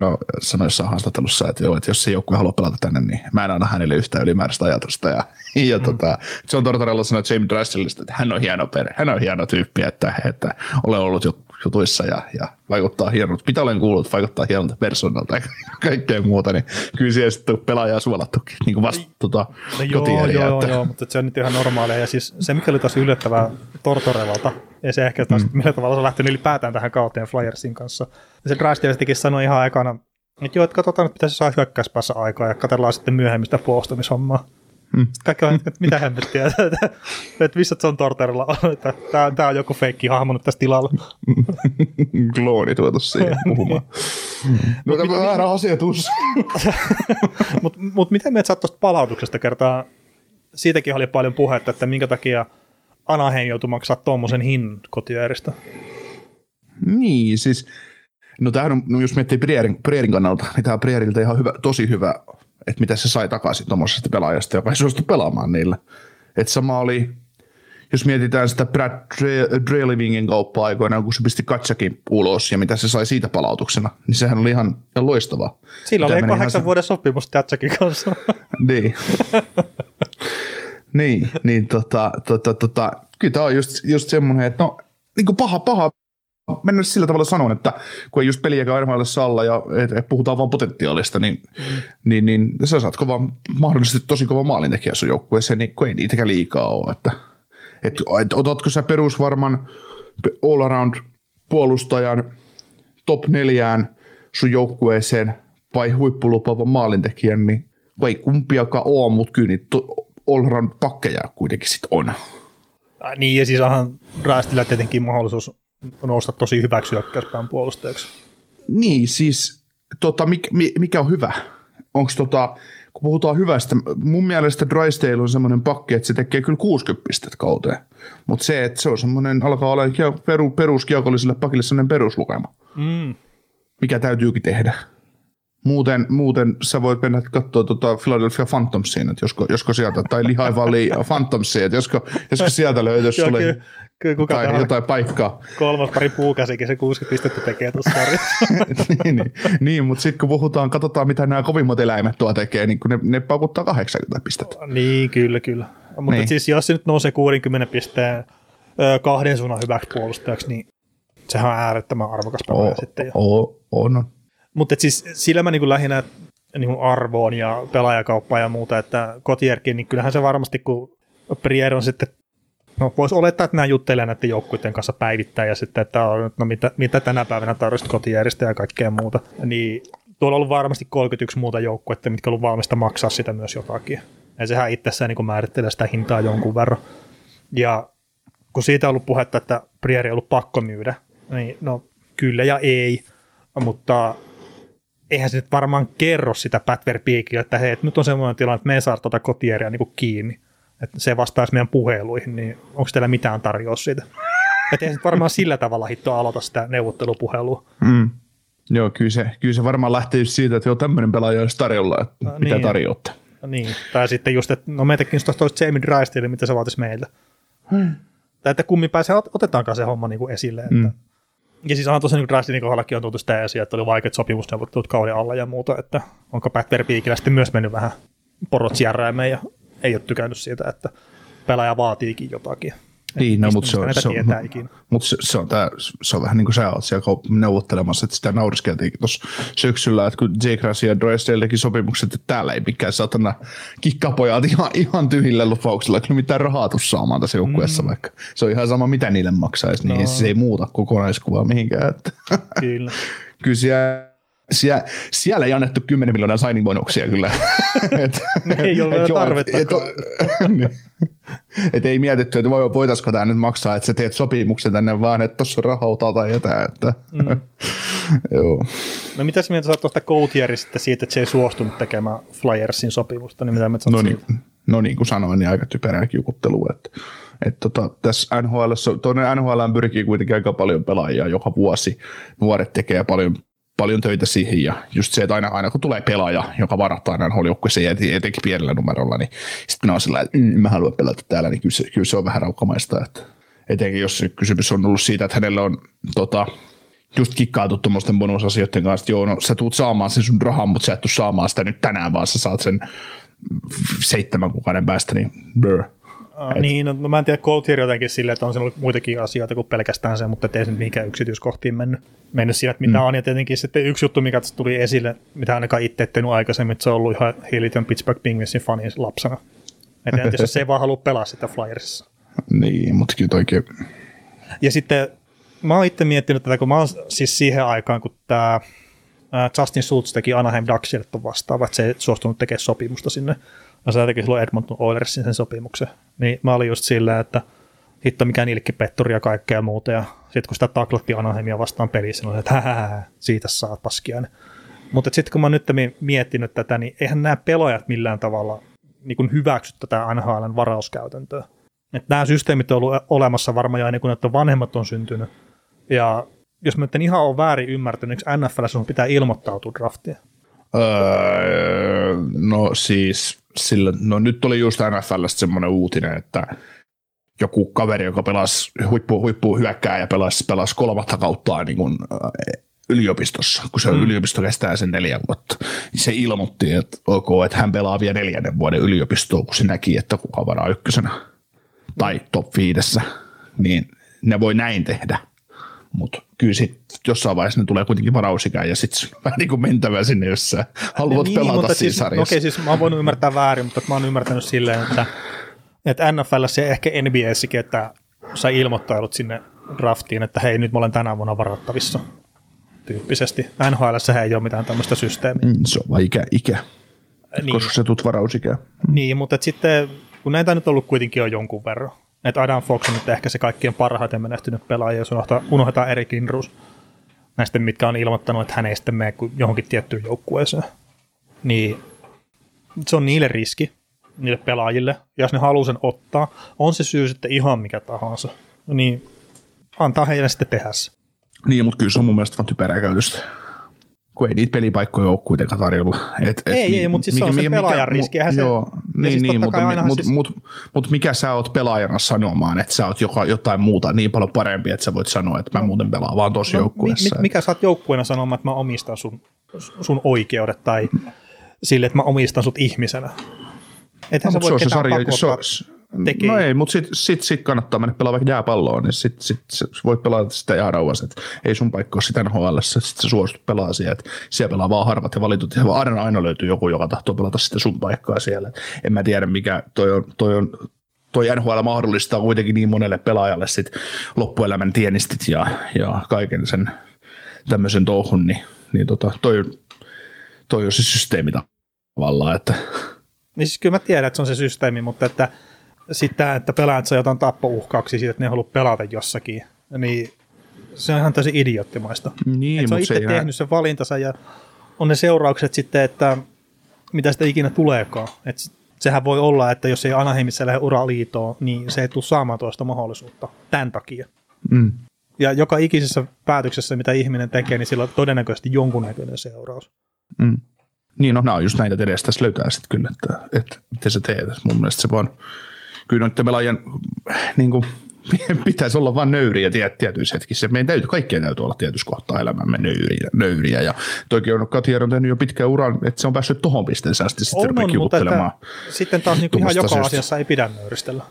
no, sanoi jossain haastattelussa, että, joo, että jos se joukkue haluaa pelata tänne, niin mä en anna hänelle yhtään ylimääräistä ajatusta. Ja, ja mm. tota, John Tortorella sanoi James Drysdaleista, että hän on hieno perhe, hän on hieno tyyppi, että, että olen ollut jo jutuissa ja, ja vaikuttaa hienolta. Mitä olen kuullut, vaikuttaa hienolta persoonalta ja kaikkea muuta, niin kyllä siellä sitten pelaajaa suolattukin niin kuin vasta tota, no joo, joo, että... joo, mutta se on nyt ihan normaalia. Ja siis se, mikä oli tosi yllättävää Tortorevalta, ja se ehkä taas, mm. millä tavalla se on lähtenyt ylipäätään tähän kauteen Flyersin kanssa. Ja se Drystestikin sanoi ihan aikana, että joo, että katsotaan, että mitä se saa hyökkäyspäässä aikaa, ja katsellaan sitten myöhemmin sitä puolustamishommaa. Mm. Kaikki on, että mitä hemmettiä, että, että missä John Torterilla on, että tämä, tämä on joku feikki hahmo nyt tässä tilalla. Klooni tuotu siihen puhumaan. no tämä on väärä asetus. Mutta mut miten meidät saat tuosta palautuksesta kertaa? Siitäkin oli paljon puhetta, että minkä takia Anaheim joutui maksaa tuommoisen hinnan kotiääristä. Niin, siis No tämähän on, no jos miettii Prierin, Prierin kannalta, niin tämä on Prieriltä ihan hyvä, tosi hyvä että mitä se sai takaisin tuommoisesta pelaajasta, joka ei suostu pelaamaan niillä. Et sama oli, jos mietitään sitä Brad Drelivingin kauppaa aikoinaan, kun se pisti Katsakin ulos ja mitä se sai siitä palautuksena, niin sehän oli ihan, ihan loistavaa. Sillä oli kahdeksan vuoden sopimus Katsakin kanssa. niin. niin, niin tota, tota, tota, kyllä tämä on just, just semmoinen, että no, niin kuin paha, paha mennä sillä tavalla sanon, että kun ei just peliäkään armaajalle salla ja et, et puhutaan vaan potentiaalista, niin, mm. niin, niin sä saat kova, mahdollisesti tosi kova maalintekijä sun joukkueeseen, niin kun ei niitäkään liikaa ole. Että, et, et, otatko sä perusvarman all around puolustajan top neljään sun joukkueeseen vai huippulupaavan maalintekijän, niin ei kumpiakaan ole, mutta kyllä niitä all around pakkeja kuitenkin sitten on. Niin, ja siis onhan Raastilla tietenkin mahdollisuus nousta tosi hyväksi hyökkäyspään puolustajaksi. Niin, siis tota, mikä, mikä on hyvä? Onko tota, kun puhutaan hyvästä, mun mielestä Drysdale on semmoinen pakki, että se tekee kyllä 60 pistettä kauteen. Mutta se, että se on semmoinen, alkaa olla peru, peruskiekolliselle pakille semmoinen peruslukema. Mm. Mikä täytyykin tehdä. Muuten, muuten sä voit mennä katsoa tuota Philadelphia Phantomsiin, että josko, josko sieltä, tai Lehigh Phantomsiin, että josko, josko sieltä löytyisi sulle Kyllä kuka tai jotain paikkaa. Kolmas pari puukäsikin se 60 pistettä tekee tuossa niin, niin, niin, mutta sitten kun puhutaan, katsotaan mitä nämä kovimmat eläimet tuo tekee, niin kun ne, ne paukuttaa 80 pistettä. Niin, kyllä, kyllä. Mutta niin. siis jos se nyt nousee 60 pisteen kahden suunnan hyväksi puolustajaksi, niin sehän on äärettömän arvokas pelaaja sitten. O, on. Mutta siis sillä mä niin lähinnä niin arvoon ja pelaajakauppaan ja muuta, että kotierkin, niin kyllähän se varmasti, kun Prier on sitten No voisi olettaa, että nämä juttelee näiden joukkuiden kanssa päivittäin ja sitten, että on, no mitä, mitä tänä päivänä tarvitset kotijärjestä ja kaikkea muuta. Niin tuolla on ollut varmasti 31 muuta joukkuetta, mitkä on ollut valmista maksaa sitä myös jotakin. Ja sehän itsessään niin määrittelee sitä hintaa jonkun verran. Ja kun siitä on ollut puhetta, että Prieri on ollut pakko myydä, niin no kyllä ja ei, mutta eihän se nyt varmaan kerro sitä Patver että hei, nyt on semmoinen tilanne, että me ei saa tuota kotieria niin kiinni että se vastaisi meidän puheluihin, niin onko teillä mitään tarjoa siitä? Että ei varmaan sillä tavalla hitto aloita sitä neuvottelupuhelua. Mm. Joo, kyllä se, kyllä se varmaan lähtee siitä, että joo, tämmöinen pelaaja olisi tarjolla, että no, mitä niin. tarjoatte. No, niin, tai sitten just, että no meitäkin olisi Jamie Drystyle, mitä se vaatisi meiltä. Hmm. Tai että kummin pääsee, otetaankaan se homma niin kuin esille. Että. Mm. Ja siis on tosiaan niin Drystylin kohdallakin on tultu sitä esiin, että oli vaikeat sopimusneuvottelut kauden alla ja muuta, että onko Pat Verbeekillä sitten myös mennyt vähän porot ja ei ole tykännyt siitä, että pelaaja vaatiikin jotakin. Niin, no, mutta se, on, se, on, mut se, se, on tää, se on vähän niin kuin sä oot siellä neuvottelemassa, että sitä nauriskeltiin tuossa syksyllä, että kun J. Grass ja Drysdale teki sopimukset, että täällä ei mikään satana kikkapojat ihan, ihan tyhjillä lupauksilla, kyllä mitään rahaa tuu saamaan tässä joukkueessa mm. vaikka. Se on ihan sama, mitä niille maksaisi, niin No. se ei muuta kokonaiskuvaa mihinkään. Että. Kyllä. kyllä siellä, siellä, siellä ei annettu 10 miljoonaa signing bonuksia kyllä. et, Ei ole joo, tarvetta. Et, et, niin. et ei mietitty, että voi, voitaisiko tämä nyt maksaa, että sä teet sopimuksen tänne vaan, että tuossa on rahautaa tai jotain. Että. Mm. joo. No mitä sä mieltä sä tuosta Coutierista siitä, että se ei suostunut tekemään Flyersin sopimusta, niin mitä No niin, no niin kuin sanoin, niin aika typerää kiukuttelua. Että, että tota, tässä NHL, tuonne NHL pyrkii kuitenkin aika paljon pelaajia joka vuosi. Nuoret tekee paljon, paljon töitä siihen ja just se, että aina, aina kun tulee pelaaja, joka varataan nhl joukkueeseen ja etenkin pienellä numerolla, niin sitten minä olen sillä, että mm, mä haluan pelata täällä, niin kyllä se, kyllä se on vähän raukkamaista. Että etenkin jos kysymys on ollut siitä, että hänellä on tota, just kikkailtu tuommoisten bonusasioiden kanssa, että joo, no sä tuut saamaan sen sun rahan, mutta sä et tuu saamaan sitä nyt tänään, vaan sä saat sen seitsemän kuukauden päästä, niin brr. Uh, niin, no, no, mä en tiedä Coutier jotenkin silleen, että on siinä ollut muitakin asioita kuin pelkästään se, mutta ei se mihinkään yksityiskohtiin mennyt, mennyt siinä, että mitä mm. on. Ja tietenkin sitten yksi juttu, mikä tuli esille, mitä ainakaan itse et tehnyt aikaisemmin, että se on ollut ihan hillitön Pittsburgh Penguinsin fani lapsena. Että entäs jos se ei vaan halua pelaa sitä Flyersissa. Niin, mutta kyllä toikin, Ja sitten mä oon itse miettinyt tätä, kun mä oon siis siihen aikaan, kun tämä Justin Schultz teki Anaheim Ducksille että se ei suostunut tekemään sopimusta sinne. Ja se teki silloin Edmonton Oilersin sen sopimuksen. Niin mä olin just silleen, että hitto mikä nilkkipetturi ja kaikkea muuta. Ja sitten kun sitä taklatti Anaheimia vastaan pelissä, niin että hää, siitä saat paskiainen. Mutta sitten kun mä nyt miettinyt tätä, niin eihän nämä pelaajat millään tavalla niin kuin hyväksy tätä NHLn varauskäytäntöä. Että nämä systeemit on ollut olemassa varmaan jo ennen kuin että vanhemmat on syntynyt. Ja jos mä nyt en ihan ole väärin ymmärtänyt, niin NFL sun pitää ilmoittautua draftiin. Öö, no siis, sillä, no nyt oli just NFLstä semmoinen uutinen, että joku kaveri, joka pelasi huippu, huippu hyökkää ja pelasi, pelasi kolmatta kautta niin kuin, yliopistossa, kun se mm. yliopisto kestää sen neljä vuotta, niin se ilmoitti, että ok, että hän pelaa vielä neljännen vuoden yliopistoa, kun se näki, että kuka varaa ykkösenä tai top viidessä, niin ne voi näin tehdä. Mutta kyllä sit jossain vaiheessa ne tulee kuitenkin varausikään ja sitten vähän niin kuin mentävä sinne, jos sä haluat niin, pelata siinä siis. Okei, siis mä voinut ymmärtää väärin, mutta mä oon ymmärtänyt silleen, että, että NFL ja ehkä NBAssäkin, että sä ilmoittaudut sinne draftiin, että hei, nyt mä olen tänä vuonna varattavissa tyyppisesti. NHL ei ole mitään tämmöistä systeemiä. Mm, se on vaan ikä, ikä niin. koska se tulet varausikään. Niin, mutta sitten, kun näitä nyt on ollut kuitenkin jo jonkun verran, että Adam Fox on nyt ehkä se kaikkien parhaiten menehtynyt pelaaja, jos unohdetaan Erik Indrus, näistä, mitkä on ilmoittanut, että hän ei sitten mene johonkin tiettyyn joukkueeseen. Niin se on niille riski, niille pelaajille, ja jos ne haluaa sen ottaa, on se syy sitten ihan mikä tahansa, niin antaa heille sitten tehdä se. Niin, mutta kyllä se on mun mielestä vaan typerää käytöstä. Kun ei niitä pelipaikkoja ole kuitenkaan tarjolla. Et, et ei, mi, ei, mutta siis mikä, se on se pelaajan riski. Mu, joo, niin, siis niin mutta mut, siis... mut, mut, mikä sä oot pelaajana sanomaan, että sä oot joka, jotain muuta niin paljon parempi, että sä voit sanoa, että mä No. muuten pelaan vaan tuossa mi, joukkueessa. mi, mikä sä oot joukkueena sanomaan, että mä omistan sun, sun oikeudet tai sille, että mä omistan sut ihmisenä. Ethän No, no, sä se on se sarja, se, on- tekee. No ei, mutta sitten sit, sit kannattaa mennä pelaa vaikka jääpalloa, niin sitten sit, sit, voit pelata sitä ihan rauhassa. Et ei sun paikka ole sitä NHL, sitten sä suostut pelaa siihen, että siellä pelaa vaan harvat ja valitut. Ja aina, aina löytyy joku, joka tahtoo pelata sitä sun paikkaa siellä. En mä tiedä, mikä toi on, toi on toi NHL mahdollistaa kuitenkin niin monelle pelaajalle sit loppuelämän tienistit ja, ja kaiken sen tämmöisen touhun, niin, niin tota, toi, on- toi on se systeemi tavallaan, että Niin siis kyllä mä tiedän, että se on se systeemi, mutta että sitä, että pelaajat saa jotain tappouhkauksia siitä, että ne haluaa pelata jossakin, niin se on ihan täysin idioottimaista. niin, että se on itse ei tehnyt sen valintansa ja on ne seuraukset sitten, että mitä sitä ikinä tuleekaan. Et sehän voi olla, että jos ei Anaheimissa lähde uraliitoon, niin se ei tule saamaan toista mahdollisuutta tämän takia. Mm. Ja joka ikisessä päätöksessä, mitä ihminen tekee, niin sillä on todennäköisesti jonkunnäköinen seuraus. Mm. Niin, no nämä on just näitä, että edes tässä löytää sitten kyllä, että, että miten sä teet. Mun mielestä se vaan, kyllä noiden pelaajien niin kuin, pitäisi olla vain nöyriä tiet, tietyissä hetkissä. Meidän täytyy, kaikkien täytyy olla tietyissä kohtaa elämämme nöyriä. nöyriä. Ja toki on Katier on tehnyt jo pitkän uran, että se on päässyt tohon pisteeseen asti sitten On, on, mutta että sitten taas niin ihan joka asioista. asiassa ei pidä nöyristellä.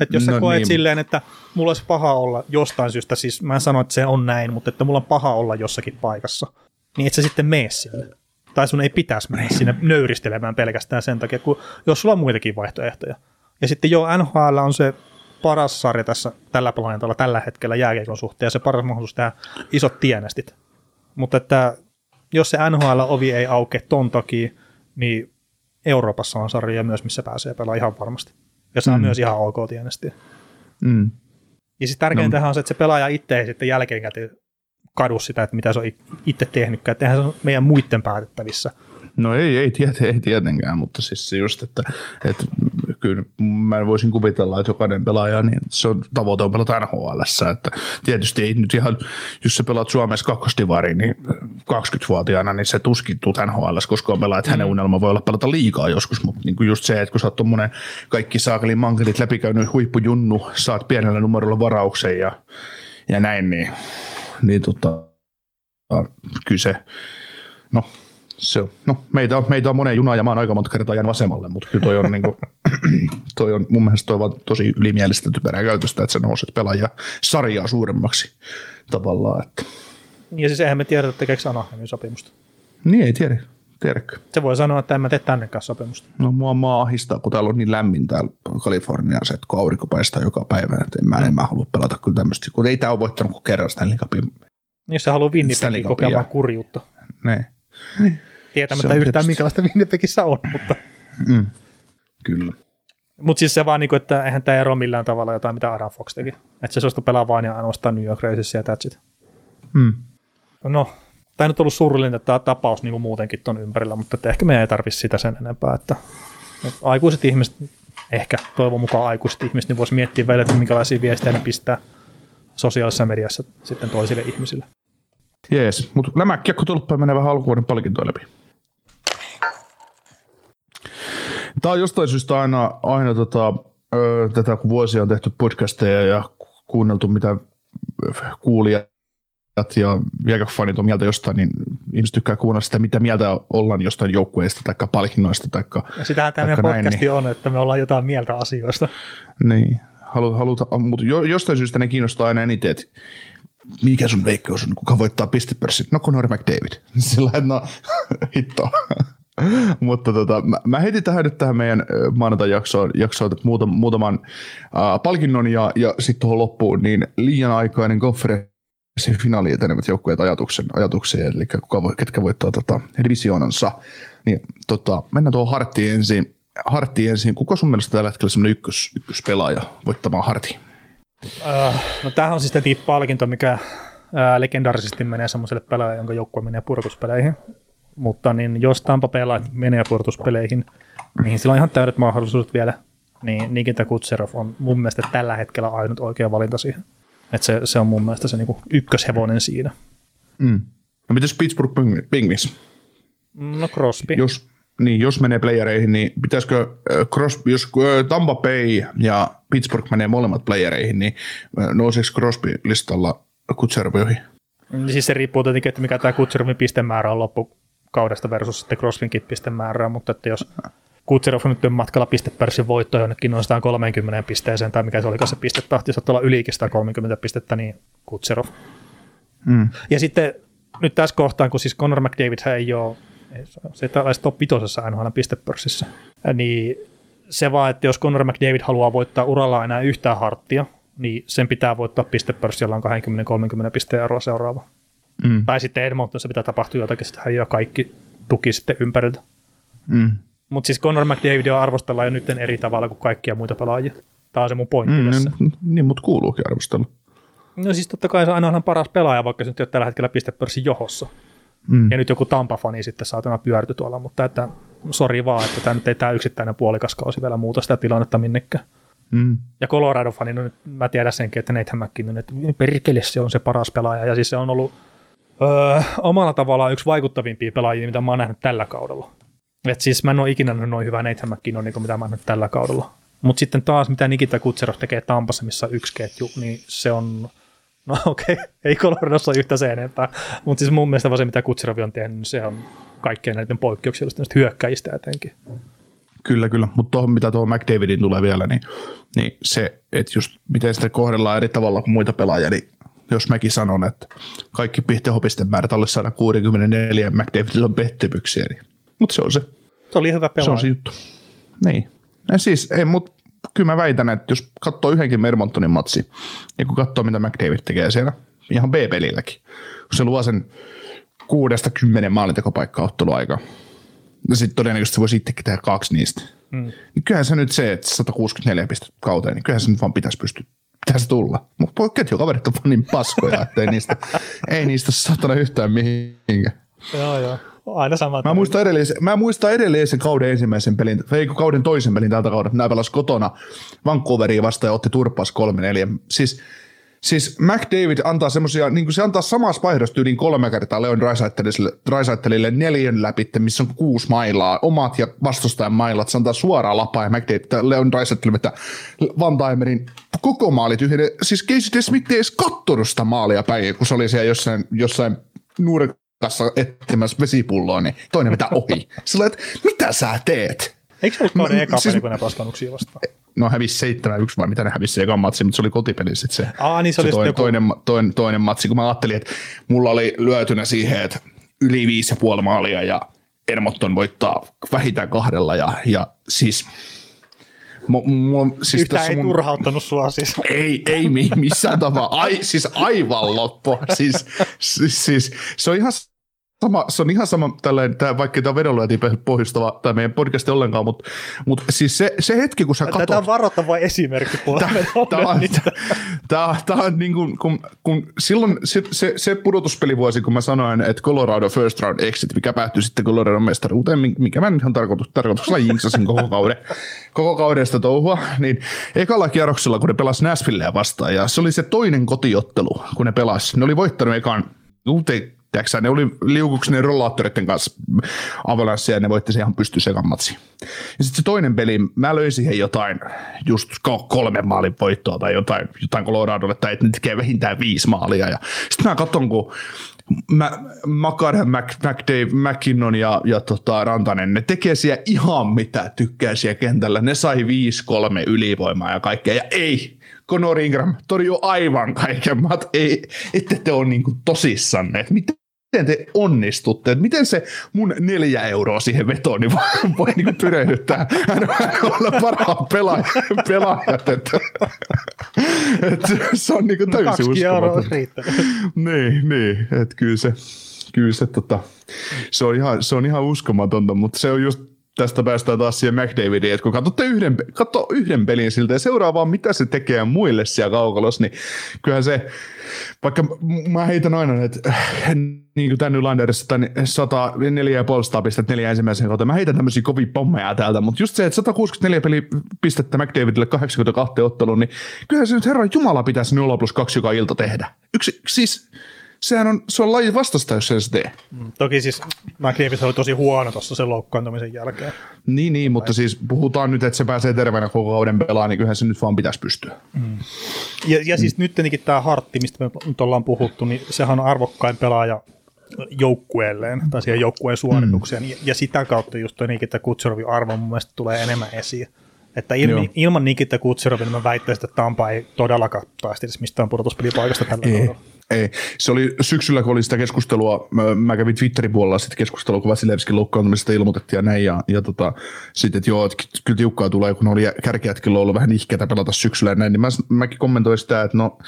Että jos sä No koet niin. silleen, että mulla olisi paha olla jostain syystä, siis mä en sano, että se on näin, mutta että mulla on paha olla jossakin paikassa, niin et sä sitten mene sinne. Tai sun ei pitäisi mennä sinne nöyristelemään pelkästään sen takia, kun jos sulla on muitakin vaihtoehtoja. Ja sitten jo NHL on se paras sarja tässä tällä planeetalla tällä hetkellä jääkiekon suhteen ja se paras mahdollisuus tehdä isot tienestit. Mutta että jos se NHL-ovi ei aukea ton takia, niin Euroopassa on sarjoja myös, missä pääsee pelaamaan ihan varmasti. Ja saa mm. myös ihan ok tienestiä. Mm. Ja siis tärkeintä no. on se, että se pelaaja itse ei sitten jälkeenkäteen kadu sitä, että mitä se on itse tehnytkään. Että eihän se on meidän muiden päätettävissä. No ei, ei, tiet, ei tietenkään, mutta siis se just, että, että kyllä mä voisin kuvitella, että jokainen pelaaja, niin se on tavoite on pelata NHL, että tietysti ei nyt ihan, jos sä pelaat Suomessa kakkostivariin, niin 20-vuotiaana, niin se tuskin tuut NHL, koska on pelaa, että hänen unelma voi olla pelata liikaa joskus, mutta niin kuin just se, että kun sä oot tommonen kaikki saakelin mankelit läpikäynyt huippujunnu, saat pienellä numerolla varauksen ja, ja näin, niin, niin tota, kyllä se, no se on, no, meitä on, meitä on moneen junaan ja mä oon aika monta kertaa jäänyt vasemmalle, mutta kyllä toi on, niin kuin, toi on mun mielestä toi on tosi ylimielistä typerää käytöstä, että sä nouset pelaajia sarjaa suuremmaksi tavallaan. Että. Ja siis eihän me tiedä, tekeekö Anaheimin sopimusta. Niin ei tiedä, tiedäkö. Se voi sanoa, että en mä tee tännekaan sopimusta. No mua maa ahistaa, kun täällä on niin lämmin täällä Kaliforniassa, että kun aurinko paistaa joka päivä, että en mä, en mä halua pelata kyllä tämmöistä, kun ei tää ole voittanut kuin kerran Stanley Cupin. Jos sä haluaa Winnipegin kokemaan kurjuutta. Ne. Tietämättä Se on yhtään, tietysti. minkälaista Winnipegissä on. Mutta, Mm. Kyllä. mutta siis se vaan, niin kuin, että eihän tämä ero millään tavalla jotain, mitä Adam Fox teki. Että se suostui pelaa vain ja ainoastaan New York Racersia ja that's it. Mm. No, tämä nyt ollut surullinen tämä tapaus niin kuin muutenkin tuon ympärillä, mutta että ehkä meidän ei tarvitse sitä sen enempää. Että, että aikuiset ihmiset, ehkä toivon mukaan aikuiset ihmiset, niin voisi miettiä vielä, että minkälaisia viestejä ne pistää sosiaalisessa mediassa sitten toisille ihmisille. Jees, mutta nämä kiekkotulppa menee vähän alkuvuoden palkintoja läpi. Tämä on jostain syystä aina, aina tota, ö, tätä, kun vuosia on tehty podcasteja ja kuunneltu, mitä kuulijat ja jääkäfanit on mieltä jostain, niin ihmiset tykkää kuunnella sitä, mitä mieltä ollaan jostain joukkueista tai palkinnoista. Tai, Ja sitähän tämä meidän Vaikka näin, podcasti on, että me ollaan jotain mieltä asioista. niin, halu, haluta, mutta jo, jostain syystä ne kiinnostaa aina eniten, että mikä sun veikkaus on, kuka voittaa pistepörssit? No Conor McDavid. Sillä no, hitto. Mutta tota, mä, mä heitin tähän nyt tähän meidän ö, maanantai-jaksoon jaksoon, muutam, muutaman äh, palkinnon ja, ja sitten tuohon loppuun, niin liian aikainen konferenssin finaaliin etenevät joukkueet ajatuksen, ajatuksia, eli kuka voi, ketkä voittaa tota, divisioonansa. Niin, tota, mennään tuohon Harttiin ensin. Hartti ensin. Kuka sun mielestä tällä hetkellä semmoinen ykkös, ykköspelaaja voittamaan Harti? Uh, no tämähän on siis tämä palkinto, mikä ää, legendaarisesti menee semmoiselle pelaajalle, jonka joukkue menee purkuspeleihin. Mutta niin jos Tampa pelaa menee purkuspeleihin, niin sillä on ihan täydet mahdollisuudet vielä. Niin Nikita Kutserov on mun mielestä tällä hetkellä ainut oikea valinta siihen. Et se, se on mun mielestä se niinku ykköshevonen siinä. Mm. No mitäs Pittsburgh Penguins? No Crosby. Jos, niin, jos menee playereihin, niin pitäisikö äh, Crosby, jos äh, Tampa Bay ja Pittsburgh menee molemmat playereihin, niin äh, nouseeko Crosby listalla Kutserov ohi? Siis se riippuu tietenkin, että mikä tämä Kutserovin pistemäärä on loppukaudesta versus sitten Crosbynkin pistemäärää, mutta että jos Kutserov nyt on matkalla pistepörssin voittoon jonnekin noin 130 pisteeseen, tai mikä se oli se pistetahti, jos olla ylikin 130 pistettä, niin Kutserov. Mm. Ja sitten nyt tässä kohtaa, kun siis Conor McDavid ei ole, se tällaisessa top 5 NHL pistepörssissä, niin se vaan, että jos Conor McDavid haluaa voittaa uralla enää yhtään harttia, niin sen pitää voittaa pistepörssi, jolla on 20-30 pisteen eroa seuraava. Mm. Tai sitten Edmontonissa pitää tapahtua jotakin, sitten jo kaikki tuki sitten ympäriltä. Mm. Mutta siis Conor McDavid on arvostellaan jo nyt eri tavalla kuin kaikkia muita pelaajia. Tämä on se mun pointti Mm, tässä. niin, niin, mutta kuuluukin arvostella. No siis totta kai se on aina paras pelaaja, vaikka se nyt ei ole tällä hetkellä pistepörssin johossa. Mm. Ja nyt joku Tampa-fani sitten saatana pyörty tuolla, mutta että sori vaan, että tämä nyt ei tämä yksittäinen puolikas kausi vielä muuta sitä tilannetta minnekään. Mm. Ja Colorado-fani, no nyt mä tiedän senkin, että Nathan McKinnon, että perkele se on se paras pelaaja. Ja siis se on ollut öö, omalla tavallaan yksi vaikuttavimpia pelaajia, mitä mä oon nähnyt tällä kaudella. Et siis mä en ole ikinä nähnyt noin hyvää Nathan McKinnon, niin kuin mitä mä oon nähnyt tällä kaudella. Mutta sitten taas, mitä Nikita Kutserov tekee Tampassa, missä on yksi ketju, niin se on, no okei, okay, ei Coloradossa ole yhtä se enempää. Mutta siis mun mielestä vaan se, mitä Kutserov on tehnyt, niin se on kaikkein näiden poikkeuksellisten hyökkäjistä etenkin. Kyllä, kyllä. Mutta tuohon, mitä tuohon McDavidin tulee vielä, niin, niin se, että just miten sitä kohdellaan eri tavalla kuin muita pelaajia, niin jos mäkin sanon, että kaikki pihtehopisten määrät alle 164 McDavidilla on pettymyksiä, niin, mutta se on se. Se oli hyvä Se pelaaja. on se juttu. Niin. Ja siis, ei, mutta kyllä mä väitän, että jos katsoo yhdenkin Mermontonin matsi, ja kun katsoo, mitä McDavid tekee siellä, ihan B-pelilläkin, kun se luo sen kuudesta kymmenen maalintekopaikkaa otteluaikaa, ja sitten todennäköisesti se voisi itsekin tehdä kaksi niistä. Mm. Niin kyllähän se nyt se, että 164 pistettä kauteen, niin kyllähän se nyt vaan pitäisi pystyä pitäisi tulla. Mutta ketjukaverit on vaan niin paskoja, että ei niistä, ei niistä satana yhtään mihinkään. Joo, joo. Aina sama. Mä muistan, edellisen, mä muistan edellisen kauden ensimmäisen pelin, ei kauden toisen pelin tältä kaudelta. Nämä pelas kotona Vancouveriin vastaan ja otti turpaas 3-4. Siis, siis McDavid antaa semmosia, niin se antaa samassa vaihdossa tyyliin kolme kertaa Leon Raisaittelille neljän läpi, missä on kuusi mailaa, omat ja vastustajan mailat. Se antaa suoraan lapaa ja McDavid, Leon Raisaittelille, että Vantaimerin koko maali tyhjene. Siis Casey Smith ei edes kattonut sitä maalia päin, kun se oli siellä jossain, jossain nuoren kanssa etsimässä vesipulloa, niin toinen vetää ohi. Sillä että mitä sä teet? Eikö se ollut kauden No, eka siis- peli, kun ne paskannuksia vastaan? No hävisi 7-1 vai mitä ne hävisi se ekan matsi, mutta se oli kotipeli sitten se, Aa, niin se oli toinen, joku- toinen, toinen, toinen, matsi, kun mä ajattelin, että mulla oli lyötynä siihen, että yli viisi ja puoli maalia ja Edmonton voittaa vähintään kahdella ja, ja siis Mu, mu, siis tässä ei mun- turhauttanut sua siis. ei, ei mi- missään tavalla. Ai, siis aivan loppu. Siis, siis, siis, se on ihan sama, se on ihan sama, tällainen, tää, vaikka tämä on vedonlyöntiin pohjustava tai meidän podcast ollenkaan, mutta, mutta siis se, se hetki, kun sä Tätä on varoittava esimerkki. Tämä on, tää, tää on niin kuin, kun, kun silloin se, se, se pudotuspelivuosi, kun mä sanoin, että Colorado first round exit, mikä päättyi sitten Colorado mestaruuteen, mikä mä ihan tarkoitus, tarkoituksella jinksasin koko kauden, koko kaudesta touhua, niin ekalla kierroksella, kun ne pelasi Nashvilleä vastaan, ja se oli se toinen kotiottelu, kun ne pelasi, ne oli voittanut ekan, tiedätkö ne oli liukuksi ne rollaattoreiden kanssa Avalanssia ja ne voitti se ihan pystyssä ekan matsi. Ja sitten se toinen peli, mä löin siihen jotain, just ko- kolme maalin voittoa tai jotain, jotain Coloradolle, tai että ne tekee vähintään viisi maalia. Ja sitten mä katson, kun mä, Makar, Mac, McDave, McKinnon ja, ja tota, Rantanen, ne tekee siellä ihan mitä tykkää siellä kentällä. Ne sai 5-3 ylivoimaa ja kaikkea, ja ei, Conor Ingram torjuu aivan kaiken. Mä ei, ette te ole niinku tosissanne, että miten miten te onnistutte, että miten se mun neljä euroa siihen vetoon niin voi, voi pyrehdyttää. Hän on olla parhaan pelaajat, pelaajat että, että se on niinku täysin Kaksi euroa uskomaton. riittää. Niin, niin, että kyllä se, kyllä se, tota, se, on ihan, se on ihan uskomatonta, mutta se on just tästä päästään taas siihen McDavidiin, että kun katsotte yhden, katso yhden pelin siltä ja seuraa vaan mitä se tekee muille siellä kaukalossa, niin kyllähän se, vaikka mä heitän aina, että äh, niin kuin tänne Nylanderissa tai 104,5 pistettä neljä ensimmäisen kautta, mä heitän tämmöisiä kovia pommeja täältä, mutta just se, että 164 peli pistettä McDavidille 82 otteluun, niin kyllähän se nyt herran Jumala pitäisi 0 plus 2 joka ilta tehdä. Yksi, siis sehän on, se on laji vastasta, jos se se tee. Toki siis McDavid oli tosi huono tuossa sen loukkaantumisen jälkeen. Niin, niin, mutta siis puhutaan nyt, että se pääsee terveenä koko kauden pelaamaan, niin kyllähän se nyt vaan pitäisi pystyä. Ja, ja siis nyt tietenkin tämä Hartti, mistä me nyt ollaan puhuttu, niin sehän on arvokkain pelaaja joukkueelleen tai siihen joukkueen suoritukseen. Mm. Ja, ja sitä kautta just toi Nikita Kutserovin arvo mun mielestä tulee enemmän esiin. Että ilmi, Joo. ilman Nikita Kutserovin mä väittäisin, että Tampa ei todellakaan taistele mistään pudotuspelipaikasta tällä kaudella. Ei. Se oli syksyllä, kun oli sitä keskustelua, mä, kävin Twitterin puolella sitten keskustelua, kun Vasilevskin loukkaantumisesta ilmoitettiin ja näin, ja, ja tota, sitten, että joo, että ky- kyllä tiukkaa tulee, kun oli kärkijätkillä ollut vähän ihkeätä pelata syksyllä ja näin, niin mä, mäkin kommentoin sitä, että no,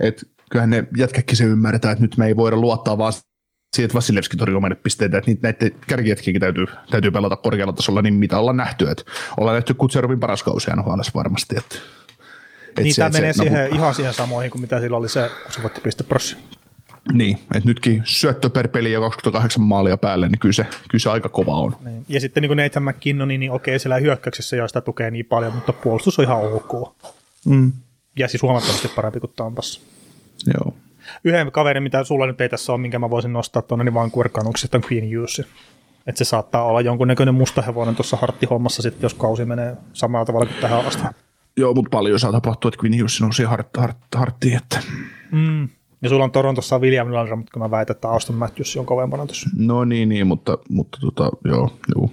että kyllähän ne jätkäkin se ymmärretään, että nyt me ei voida luottaa vaan siihen, että Vasilevski torjuu meille pisteitä, että näiden kärkijätkiäkin täytyy, täytyy pelata korkealla tasolla, niin mitä ollaan nähty, että ollaan nähty Kutserovin paras kausi varmasti, että että Niin se- tämä menee se- no, siihen, ihan siihen samoihin kuin mitä sillä oli se, kun se voitti pisteprossi. Niin, että nytkin syöttö per peli ja 28 maalia päälle, niin kyllä se, kyllä se aika kova on. Niin. Ja sitten niin kuin Nathan McKinnon, niin okei, siellä hyökkäyksessä jo sitä tukee niin paljon, mutta puolustus on ihan ok. Mm. Ja siis huomattavasti parempi kuin Tampassa. Joo. Yhden kaverin, mitä sulla nyt ei tässä ole, minkä mä voisin nostaa tuonne, niin Vancouver Canucksista on Queen Hughes. Että se saattaa olla jonkunnäköinen musta hevonen tuossa harttihommassa sitten, jos kausi menee samalla tavalla kuin tähän asti. Joo, mutta paljon saa tapahtua, että Quinn Hughes nousi hart, hart, harttiin, että Mm. Ja sulla on Torontossa William Nylander, mutta mä väitän, että Auston Matthews on kovempana tuossa. no niin, niin mutta, mutta tota, joo, joo.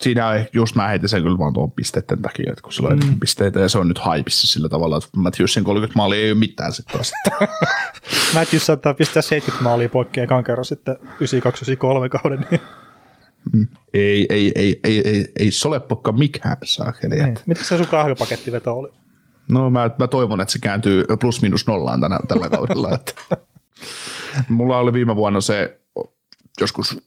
siinä ei, just mä heitin sen kyllä vaan tuon pisteiden takia, että kun sillä on mm. pisteitä ja se on nyt haipissa sillä tavalla, että Matthewsin 30 maalia ei ole mitään sitten taas. Matthews saattaa pistää 70 maalia poikkeen ekan kerran sitten 92-93 kauden. Niin. Ei, ei, ei, ei, ei, ei solepokka mikään saakeli. Niin. Miten se sun kahvipakettiveto oli? No mä, mä toivon, että se kääntyy plus minus nollaan tänä, tällä kaudella. Että. Mulla oli viime vuonna se joskus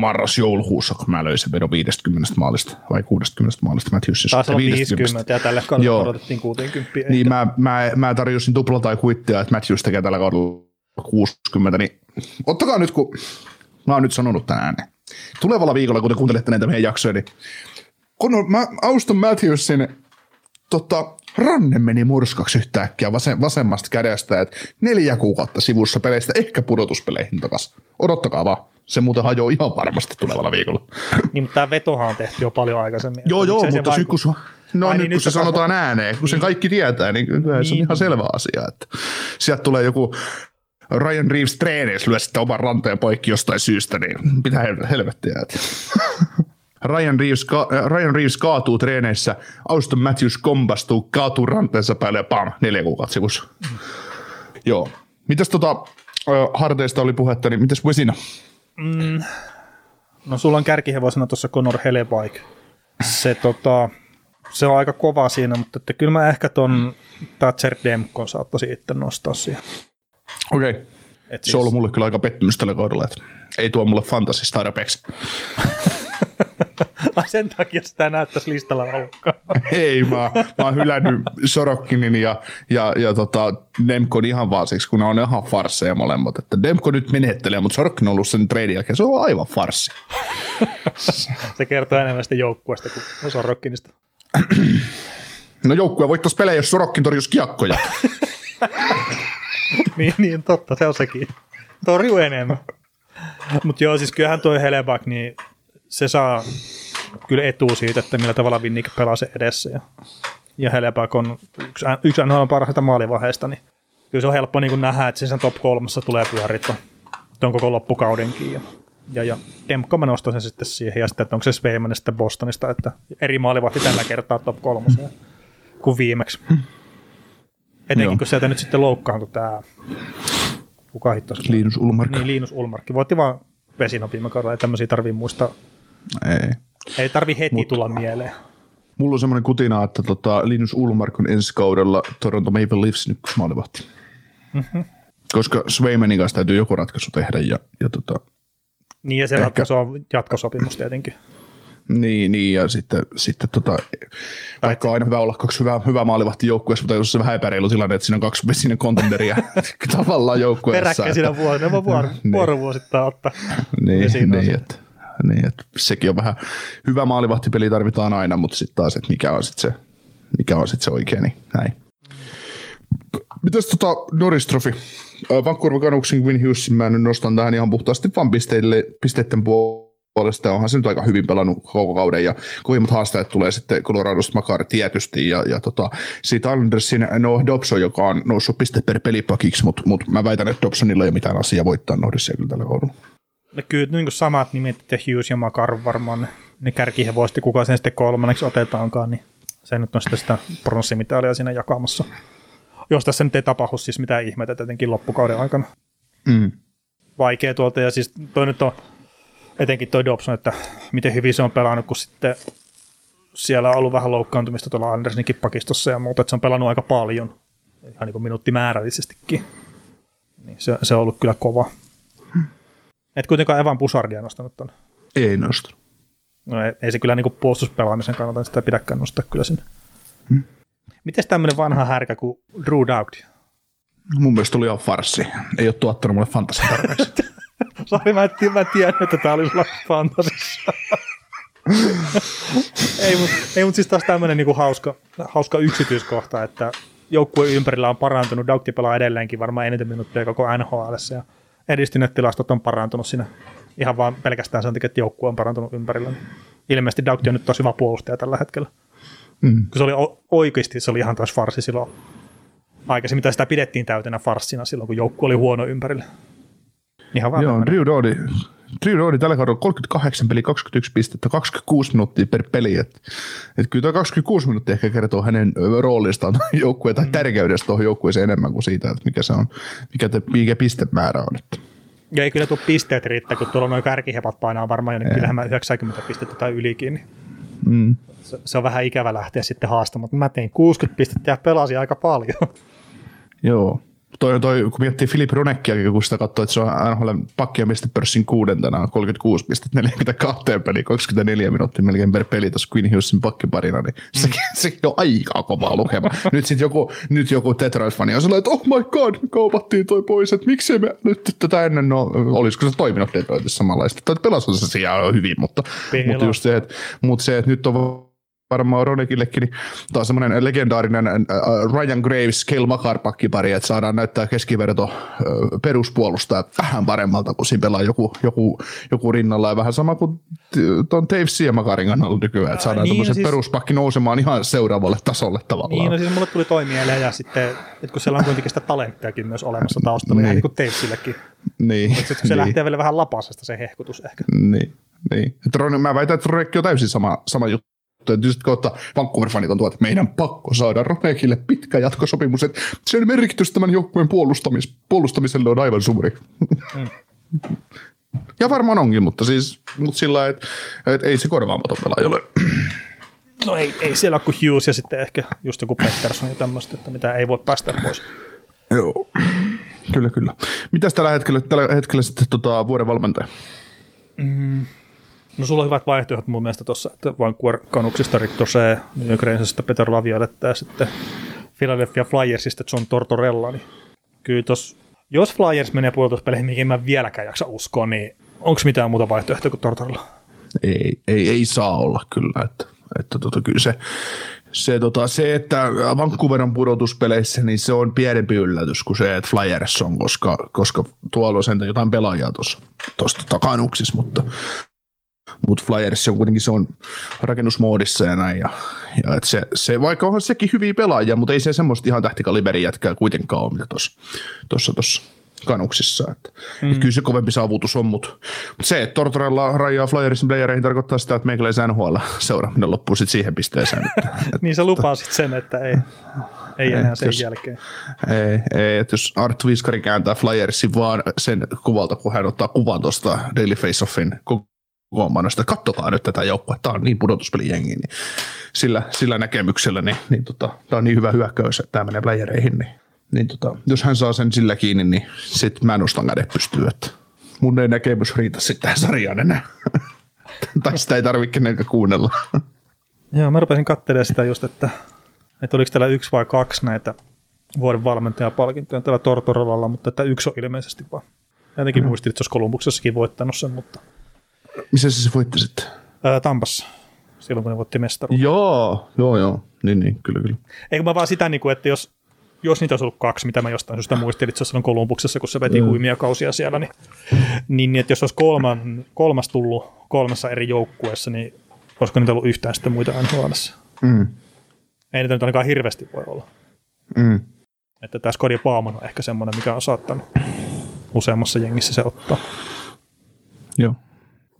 marras-joulukuussa, kun mä löin sen vedon 50 maalista vai 60 maalista Matthewsissa. Taas on 50 ja tälle kaudelle Joo. odotettiin 60. Niin mä, mä, mä tarjosin tupla tai kuittia, että Matthews tekee tällä kaudella 60, niin ottakaa nyt, kun mä oon nyt sanonut tänään, tulevalla viikolla, kun te kuuntelette näitä meidän jaksoja, niin kun mä Auston Matthewsin tota, ranne meni murskaksi yhtäkkiä vasem, vasemmasta kädestä, että neljä kuukautta sivussa peleistä, ehkä pudotuspeleihin takas. Odottakaa vaan. Se muuten hajoaa ihan varmasti tulevalla viikolla. Niin, mutta tämä vetohan on tehty jo paljon aikaisemmin. Joo, joo, mutta sit, kun, no, Ai nyt, niin, kun nyt se se sanotaan ääneen, kun sen kaikki tietää, niin kyllä se on Niin. ihan selvä asia. Että sieltä tulee joku Ryan Reeves treeneissä lyö sitten oman ranteen poikki jostain syystä, niin hel- helvettiä. Ryan, Reeves, ka- äh, Ryan Reeves kaatuu treeneissä, Auston Matthews kompastuu, kaatuu ranteensa päälle ja pam, neljä kuukautta sivussa. Joo. Mitäs tota, harteista oli puhetta, niin mitäs Vesina? No sulla on kärkihevosena tuossa Conor Hellebaik. Se, tota, se on aika kova siinä, mutta että kyllä mä ehkä ton Thatcher Demkon saattaisin itse nostaa siihen. Okei. Okay. Et Se on ollut mulle kyllä aika pettymys tällä kaudella, että ei tuo mulle fantasista tarpeeksi. Ai sen takia sitä näyttäisi listalla ollutkaan. Ei, mä, mä oon hylännyt Sorokkinin ja, ja, ja tota, Demkon ihan vaan siksi, kun ne on ihan farsseja molemmat. Että Demko nyt menettelee, mutta Sorokkin on ollut sen treidin jälkeen, se on aivan farssi. Se kertoo enemmän sitä joukkueesta kuin Sorokkinista. No joukkue voittaisi pelejä, jos Sorokkin torjuisi kiekkoja. niin, niin, totta, se on sekin. Torju enemmän. Mutta joo, siis kyllähän toi Helebak, niin se saa kyllä etua siitä, että millä tavalla Vinnik pelaa se edessä. Ja, ja Helebak on yksi, yksi NHL parhaista maalivaiheista, niin kyllä se on helppo niin nähdä, että se sen top kolmassa tulee pyöriä ton, ton koko loppukaudenkin. Ja, ja, ja Demko mä nostan sen sitten siihen, ja sitten, että onko se Sveiman sitten Bostonista, että eri maalivahti tällä kertaa top kolmoseen kuin viimeksi. Etenkin Joo. kun sieltä nyt sitten loukkaantui tämä, kuka hitto Linus Ulmark. Niin, Linus Ulmarkki. Voitti vaan Vesino viime kaudella, ei tämmöisiä tarvii muistaa. Ei. Ei tarvi heti Mut. tulla mieleen. Mulla on semmoinen kutina, että tota, Linus Ulmark on ensi kaudella Toronto Maple Leafsin ykkösmaalivahti. Mm-hmm. Koska Swaymanin kanssa täytyy joku ratkaisu tehdä ja, ja tota, Niin, ja se Ehkä. ratkaisu on jatkosopimus tietenkin. Niin, niin ja sitten, sitten tota, vaikka on aina hyvä olla kaksi hyvää, hyvää maalivahti joukkueessa, mutta jos se vähän epäreilu tilanne, että siinä on kaksi vesinen kontenderia tavallaan joukkueessa. Peräkkäin siinä vuonna, ne voi vuoro, Niin. vuorovuosittain ottaa. Niin, niin, että, niin, että sekin on vähän, hyvä maalivahtipeli tarvitaan aina, mutta sitten taas, että mikä on sitten se, mikä on sit se oikea, niin näin. Mitäs tota Norris Trophy? Äh, Vancouver Canucksin Quinn Hughesin mä nyt nostan tähän ihan puhtaasti vaan pisteille, pisteiden puolesta. Onhan se nyt aika hyvin pelannut koko kauden ja kovimmat haasteet tulee sitten Coloradosta Makar tietysti ja, ja tota, siitä Andersin no Dobson, joka on noussut piste per pelipakiksi, mutta mut mä väitän, että Dobsonilla ei ole mitään asiaa voittaa Norrisia kyllä tällä kaudella. No kyllä niin kuin samat nimet, että Hughes ja Makar varmaan ne, kärkihevosti, kuka sen sitten kolmanneksi otetaankaan, niin se nyt on sitten sitä pronssimitalia siinä jakamassa. Jos tässä nyt ei tapahdu siis mitään ihmettä tietenkin loppukauden aikana. Mm. vaikea tuolta, ja siis toi nyt on etenkin toi Dobson, että miten hyvin se on pelannut, kun sitten siellä on ollut vähän loukkaantumista tuolla Andersnikin pakistossa ja muuta, että se on pelannut aika paljon, ihan niin kuin minuuttimääräisestikin. Niin se, se on ollut kyllä kova. Et kuitenkaan Evan Pusardia nostanut ton. Ei nostanut. No ei, ei se kyllä niin kuin puolustuspelaamisen kannalta sitä pidäkään nostaa kyllä sinne. Hmm. Miten tämmöinen vanha härkä kuin Drew Dowd? Mun mielestä oli ihan farssi. Ei ole tuottanut mulle fantasia tarpeeksi. Sori, mä en, mä tiennyt, että tää oli sulla fantasissa. ei, mutta ei, mut siis taas tämmöinen niinku hauska, hauska yksityiskohta, että joukkueen ympärillä on parantunut. Daukti pelaa edelleenkin varmaan eniten minuuttia koko NHL. Ja edistyneet tilastot on parantunut siinä ihan vaan pelkästään sen takia, että joukkue on parantunut ympärillä. Ilmeisesti Daukti on nyt tosi hyvä puolustaja tällä hetkellä. Mm. Kun se oli oikeasti, se oli ihan taas farsi silloin aikaisemmin, mitä sitä pidettiin täytenä farssina silloin, kun joukkue oli huono ympärillä. Ihan vaan Joo. Drew Doughty, Drew Roodi tällä kaudella 38 peli, 21 pistettä, 26 minuuttia per peli. Et, et kyllä tuo 26 minuuttia ehkä kertoo hänen roolistaan joukkueen tai tärkeydestä tuohon joukkueeseen enemmän kuin siitä, että mikä se on, mikä, te, mikä pistemäärä on. Että. Ja ei kyllä tuo pisteet riittää, kun tuolla noin kärkihepat painaa varmaan jo, kyllähän mä 90 pistettä tai ylikin. Niin Mm. se, se, on vähän ikävä lähteä sitten haastamaan. Mä tein 60 pistettä ja pelasin aika paljon. Joo. Toi, toi, kun miettii Filip Runekkiakin, kun sitä katsoo, että se on NHL pakkia pörssin kuudentena, 36 pistettä 42 peli, 24 minuuttia melkein per peli tuossa Queen Hughesin pakkiparina, niin sekin, sekin on aika kova lukema. nyt sitten joku, nyt joku Detroit-fani on sellainen, että oh my god, kaupattiin toi pois, että miksei me nyt tätä ennen, no olisiko se toiminut Detroitissa samanlaista, tai pelasi se siellä hyvin, mutta, mutta just se, että, mutta se, että nyt on varmaan Ronekillekin, niin taas semmoinen legendaarinen äh, Ryan Graves, Kel Makar pakkipari, että saadaan näyttää keskiverto äh, peruspuolustaja vähän paremmalta, kun siinä pelaa joku, joku, joku rinnalla ja vähän sama kuin tuon Dave Siemakarin kannalla nykyään, että saadaan niin, niin, siis- peruspakki nousemaan ihan seuraavalle tasolle tavallaan. Niin, no siis mulle tuli toimia ja sitten, että kun siellä on kuitenkin sitä talenttiakin myös olemassa taustalla, niin, niin kuin Teipsilläkin. niin, Sitten kun se lähtee vielä vähän lapasesta se hehkutus ehkä. Niin, niin. Että Ron, mä väitän, että Ronekki on täysin sama, sama juttu. Just kohta Vancouver-fanit on tuot, että meidän pakko saada Ronekille pitkä jatkosopimus, että sen merkitys tämän joukkueen puolustamis, puolustamiselle on aivan suuri. Ja varmaan onkin, mutta siis mutta sillä lailla, että, että ei se korvaamaton pelaaja ole. No ei, ei siellä ole kuin Hughes ja sitten ehkä just joku Pettersson ja tämmöistä, että mitä ei voi päästä pois. Joo. Kyllä, kyllä. Mitäs tällä hetkellä, tällä hetkellä sitten tota, vuoden valmentaja? No sulla on hyvät vaihtoehdot mun mielestä tuossa, että Vancouver Canucksista Rick Tosee, New Peter Laviolette ja sitten Philadelphia Flyersista John Tortorella, niin kyllä tos, jos Flyers menee puolustuspeleihin, mihin mä vieläkään jaksa uskoa, niin onko mitään muuta vaihtoehtoa kuin Tortorella? ei, ei, ei saa olla kyllä. Että, että tota, kyllä se, se, tota, se, että Vancouver on pudotuspeleissä, niin se on pienempi yllätys kuin se, että Flyers on, koska, koska tuolla on sentään jotain pelaajaa tuossa takanuksissa, mutta, mutta Flyers on kuitenkin se on rakennusmoodissa ja näin. Ja, ja et se, se, vaikka onhan sekin hyviä pelaajia, mutta ei se semmoista ihan tähtikaliberin jätkää kuitenkaan ole, mitä tuossa kanuksissa. Että, mm. että kyllä se kovempi saavutus on, mutta, mutta se, että Tortorella rajaa Flyersin playereihin tarkoittaa sitä, että meikäläisen NHL seuraaminen loppuu sitten siihen pisteeseen. Että, että, Niin sä lupasit sen, että ei, ei enää sen jos- jälkeen. ei, ei, että jos Art Viskari kääntää Flyersin vaan sen kuvalta, kun hän ottaa kuvan tuosta Daily Face-Offin kokoonpanosta, että kattokaa nyt tätä joukkoa, tämä on niin pudotuspelijengi, niin sillä, sillä näkemyksellä, niin, niin tota, tämä on niin hyvä hyökkäys, että tämä menee playereihin, niin, niin tota, jos hän saa sen sillä kiinni, niin sitten mä nostan kädet pystyyn, että mun ei näkemys riitä sitten tähän sarjaan enää. tai sitä ei tarvitse kenenkään kuunnella. Joo, mä rupesin katselemaan sitä just, että, että oliko täällä yksi vai kaksi näitä vuoden valmentajapalkintoja tällä Tortorellalla, mutta että yksi on ilmeisesti vaan. Jotenkin muistin, että se olisi Kolumbuksessakin voittanut sen, mutta Missä se, se voitti sitten? ää, Tampassa, silloin kun ne voitti mestaruuden. Joo, joo, joo. Niin, niin, kyllä, kyllä. Eikö mä vaan sitä, niin kuin, että jos, jos niitä olisi ollut kaksi, mitä mä jostain syystä muistelin, että se olisi silloin Kolumbuksessa, kun se veti mm. huimia kausia siellä, niin, niin, niin että jos olisi kolman, kolmas tullut kolmessa eri joukkueessa, niin olisiko niitä ollut yhtään sitten muita NHLssä? Mm. Ei niitä nyt ainakaan hirveästi voi olla. Mm. Että tämä Skodi Bauman on ehkä semmoinen, mikä on saattanut useammassa jengissä se ottaa. Joo.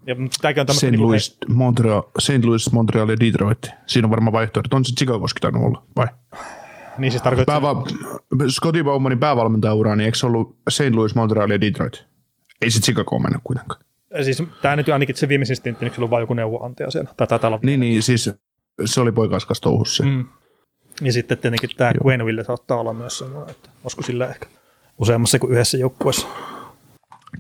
Ja tämäkin on. St. niinku- Louis, Montreal, St. Louis, Montreal ja Detroit. Siinä on varmaan vaihtoehto. On se Chicagoski tainnut olla, vai? Niin siis tarkoittaa, Pääva, Scotty Bowmanin päävalmentajaura, niin eikö se ollut St. Louis, Montreal ja Detroit? Ei se Chicago mennyt kuitenkaan. siis tämä nyt ainakin se viimeisin stintti, niin se oli vain joku neuvonantaja siellä. Tai taitaa olla. Niin, niin, siis se oli poikaiskas touhussa. Mm. Ja sitten tietenkin tämä Quenneville saattaa olla myös semmoinen, että olisiko sillä ehkä useammassa kuin yhdessä joukkueessa.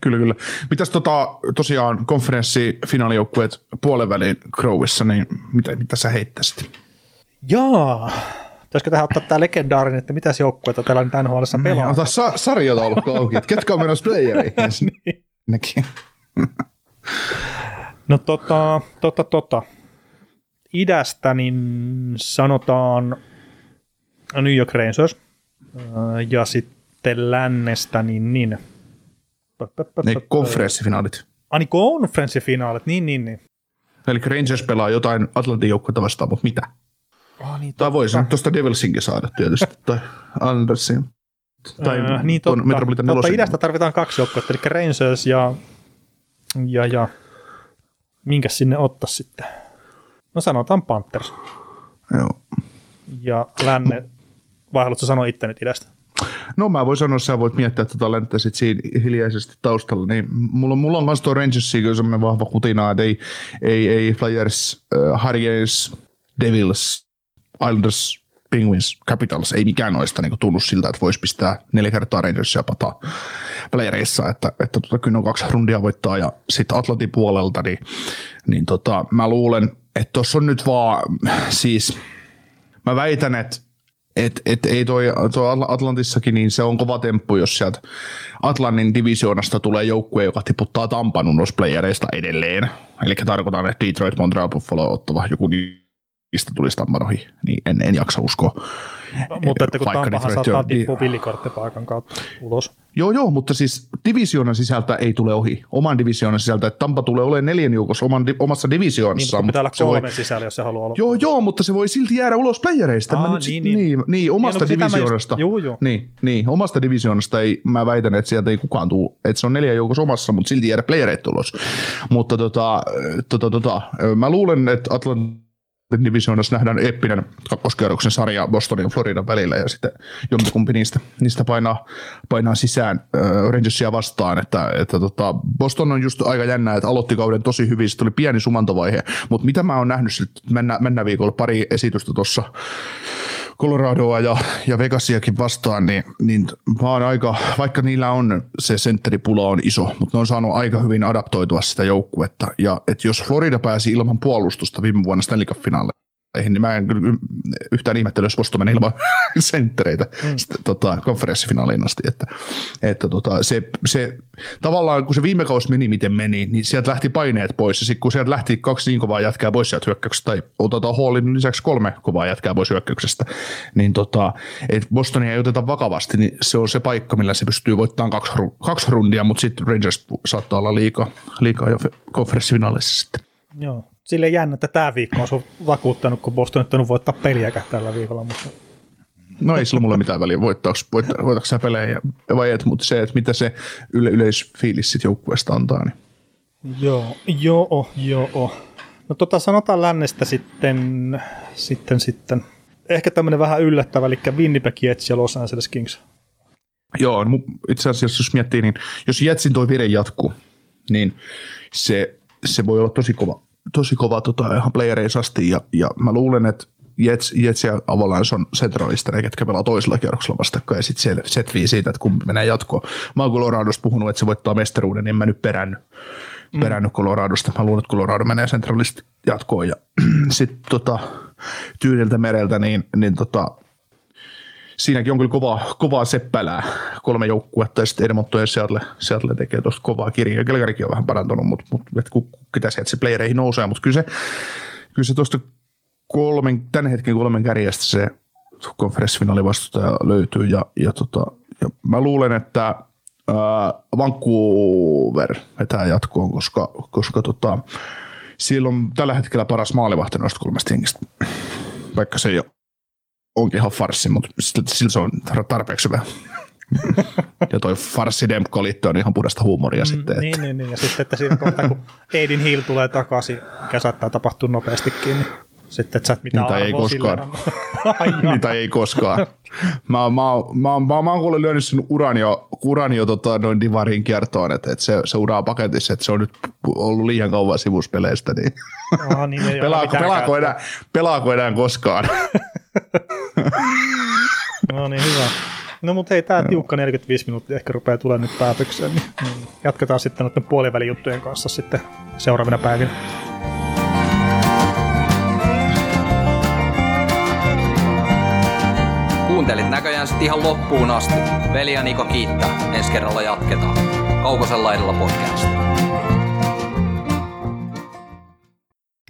Kyllä, kyllä. Mitäs tota, tosiaan konferenssifinaalijoukkueet puolen välin Crowissa, niin mitä, mitä sä heittäisit? Jaa, pitäisikö tähän ottaa tämä legendaarinen, että mitäs joukkueita täällä nyt NHLissa pelaa? Ota sa- sarjataulukko auki, että ketkä on menossa playereihin. Nekin. No tota, tota, tota. Idästä niin sanotaan New York Rangers Ää, ja sitten lännestä niin niin. Ne konferenssifinaalit. Ani konferenssifinaalit, niin niin niin. Eli Rangers pelaa jotain Atlantin joukkuetta vastaan, mutta mitä? Oh, niin, Tai voisi nyt tuosta Devilsinkin saada tietysti, tai Andersin. Tai Ää, niin tuon totta, Metropolitan totta idästä tarvitaan kaksi joukkuetta, eli Rangers ja Ja, ja. Minkä sinne ottaisi sitten? No sanotaan Panthers. Joo. Ja länne, vai haluatko sanoa itse nyt idästä? No mä voin sanoa, sä voit miettiä, tota lentäisit siinä hiljaisesti taustalla. Niin mulla, mulla on myös tuo Rangersia kyllä semmoinen vahva kutina, että ei, ei, ei Flyers, äh, Hurricanes, Devils, Islanders, Penguins, Capitals, ei mikään noista niin tunnu siltä, että voisi pistää neljä kertaa Rangersia pataa playereissa, että, että tota, kyllä on kaksi rundia voittaa ja sitten Atlantin puolelta, niin, niin tota, mä luulen, että tuossa on nyt vaan siis, mä väitän, että et, et ei toi, toi Atlantissakin, niin se on kova temppu, jos sieltä Atlantin divisioonasta tulee joukkue, joka tiputtaa Tampan ulos playereista edelleen. Eli tarkoitan, että Detroit, Montreal, Buffalo, ottava joku niistä tulisi Tampan niin en, en jaksa uskoa. Mutta että kun Tampahan saattaa tippua villikorttipaikan kautta ulos. Joo, joo, mutta siis divisioonan sisältä ei tule ohi. Oman divisioonan sisältä, että Tampa tulee olemaan neljän joukossa oman, omassa Niin, divisioonassa. mutta pitää olla se voi, kolmen sisällä, jos se haluaa olla. Joo, joo, mutta se voi silti jäädä ulos playereista. Aa, niin, niin, niin. niin, niin, omasta Niin, no, mä just- divisioonasta. Juu, juu. Niin, niin, omasta divisioonasta ei, mä väitän, että sieltä ei kukaan tuu, että se on neljä joukossa omassa, mutta silti jäädä playereita ulos. Mutta tota, tota, tota, mä luulen, että Atlantin divisioonassa nähdään eeppinen kakkoskierroksen sarja Bostonin ja Floridan välillä ja sitten jompikumpi niistä, niistä painaa, painaa sisään äh, Rangersia vastaan, että, että tota, Boston on just aika jännä, että aloitti kauden tosi hyvin, sitten tuli pieni sumantovaihe, mutta mitä mä oon nähnyt, mennä, mennä viikolla pari esitystä tuossa Coloradoa ja, ja Vegasiakin vastaan, niin, niin oon aika, vaikka niillä on se sentteripula on iso, mutta ne on saanut aika hyvin adaptoitua sitä joukkuetta. Ja et jos Florida pääsi ilman puolustusta viime vuonna Stanley Cup-finaaleihin, niin mä en kyllä yhtään ihmettele, jos Boston meni ilman senttereitä mm. tota, konferenssifinaaliin asti. Että, että tota, se, se, tavallaan kun se viime kausi meni miten meni, niin sieltä lähti paineet pois. Ja sitten kun sieltä lähti kaksi niin kovaa jätkää pois sieltä hyökkäyksestä, tai otetaan Hallin lisäksi kolme kovaa jätkää pois hyökkäyksestä, niin tota, et Bostonia ei oteta vakavasti, niin se on se paikka, millä se pystyy voittamaan kaksi, kaksi rundia, mutta sitten Rangers saattaa olla liikaa, liikaa jo konferenssifinaalissa sitten. Joo. Sille jännä, että tämä viikko on sun vakuuttanut, kun Boston on voittaa peliäkään tällä viikolla. Mutta... No ei sillä mulle mitään väliä, voittaako, voittaako, sä pelejä vai et, mutta se, että mitä se yle, yleisfiilis sit joukkueesta antaa, niin Joo, joo, joo. No tota sanotaan lännestä sitten, sitten, sitten. Ehkä tämmöinen vähän yllättävä, eli Winnipeg Jets ja Los Angeles Kings. Joo, mu- itse asiassa jos miettii, niin jos Jetsin toi vire jatkuu, niin se, se voi olla tosi kova, tosi kova tota, ihan playereissa asti, ja, ja mä luulen, että Jets, Jets ja Avalanche on centralisteja, ketkä pelaa toisella kierroksella vastakkain, ja sitten se setvii siitä, että kumpi menee jatkoon. Mä oon Coloradosta puhunut, että se voittaa mestaruuden, niin en mä nyt perännyt, mm. perännyt Coloradosta. Mä luulen, että Colorado menee centralista jatkoon, ja sitten tota, tyyneltä mereltä, niin, niin tota, siinäkin on kyllä kova, kovaa seppälää, kolme joukkuetta ja sitten Edmonton ja Seattle, Seattle tekee tuosta kovaa kirjaa. Kelkarikin on vähän parantunut, mutta, et ku- ketä se playereihin nousee, mutta kyllä se, kyllä se tuosta kolmen, tämän hetken kolmen kärjestä se konferenssifinaali vastustaja löytyy. Ja, ja, tota, ja mä luulen, että ää, Vancouver vetää jatkoon, koska, koska tota, siellä on tällä hetkellä paras maalivahti noista kolmesta jengistä, vaikka se ei ole onkin ihan farssi, mutta sillä se on tarpeeksi hyvä. ja toi farssi Demko liittyy on ihan puhdasta huumoria mm, sitten. Että, Niin, niin, niin. Ja sitten, että siinä kohtaa, kun Aiden Hill tulee takaisin, mikä saattaa tapahtua nopeastikin, niin sitten, että sä et mitään Niitä ei koskaan. Niitä ei koskaan. Mä, mä, mä, mä, mä oon kuule lyönyt sen uran jo, uran jo tota, noin divariin kiertoon, että, että se, se ura on paketissa, että se on nyt ollut liian kauan sivuspeleistä, niin Aha, niin pelaako, pelaako, enää, pelaako enää koskaan? No niin, hyvä. No mutta hei, tämä tiukka 45 minuuttia ehkä rupeaa tulemaan nyt päätökseen, niin jatketaan sitten noiden puolivälijuttujen kanssa sitten seuraavina päivinä. Kuuntelit näköjään sitten ihan loppuun asti. Veli ja Niko kiittää. Ensi kerralla jatketaan. Kaukosella laidalla podcast.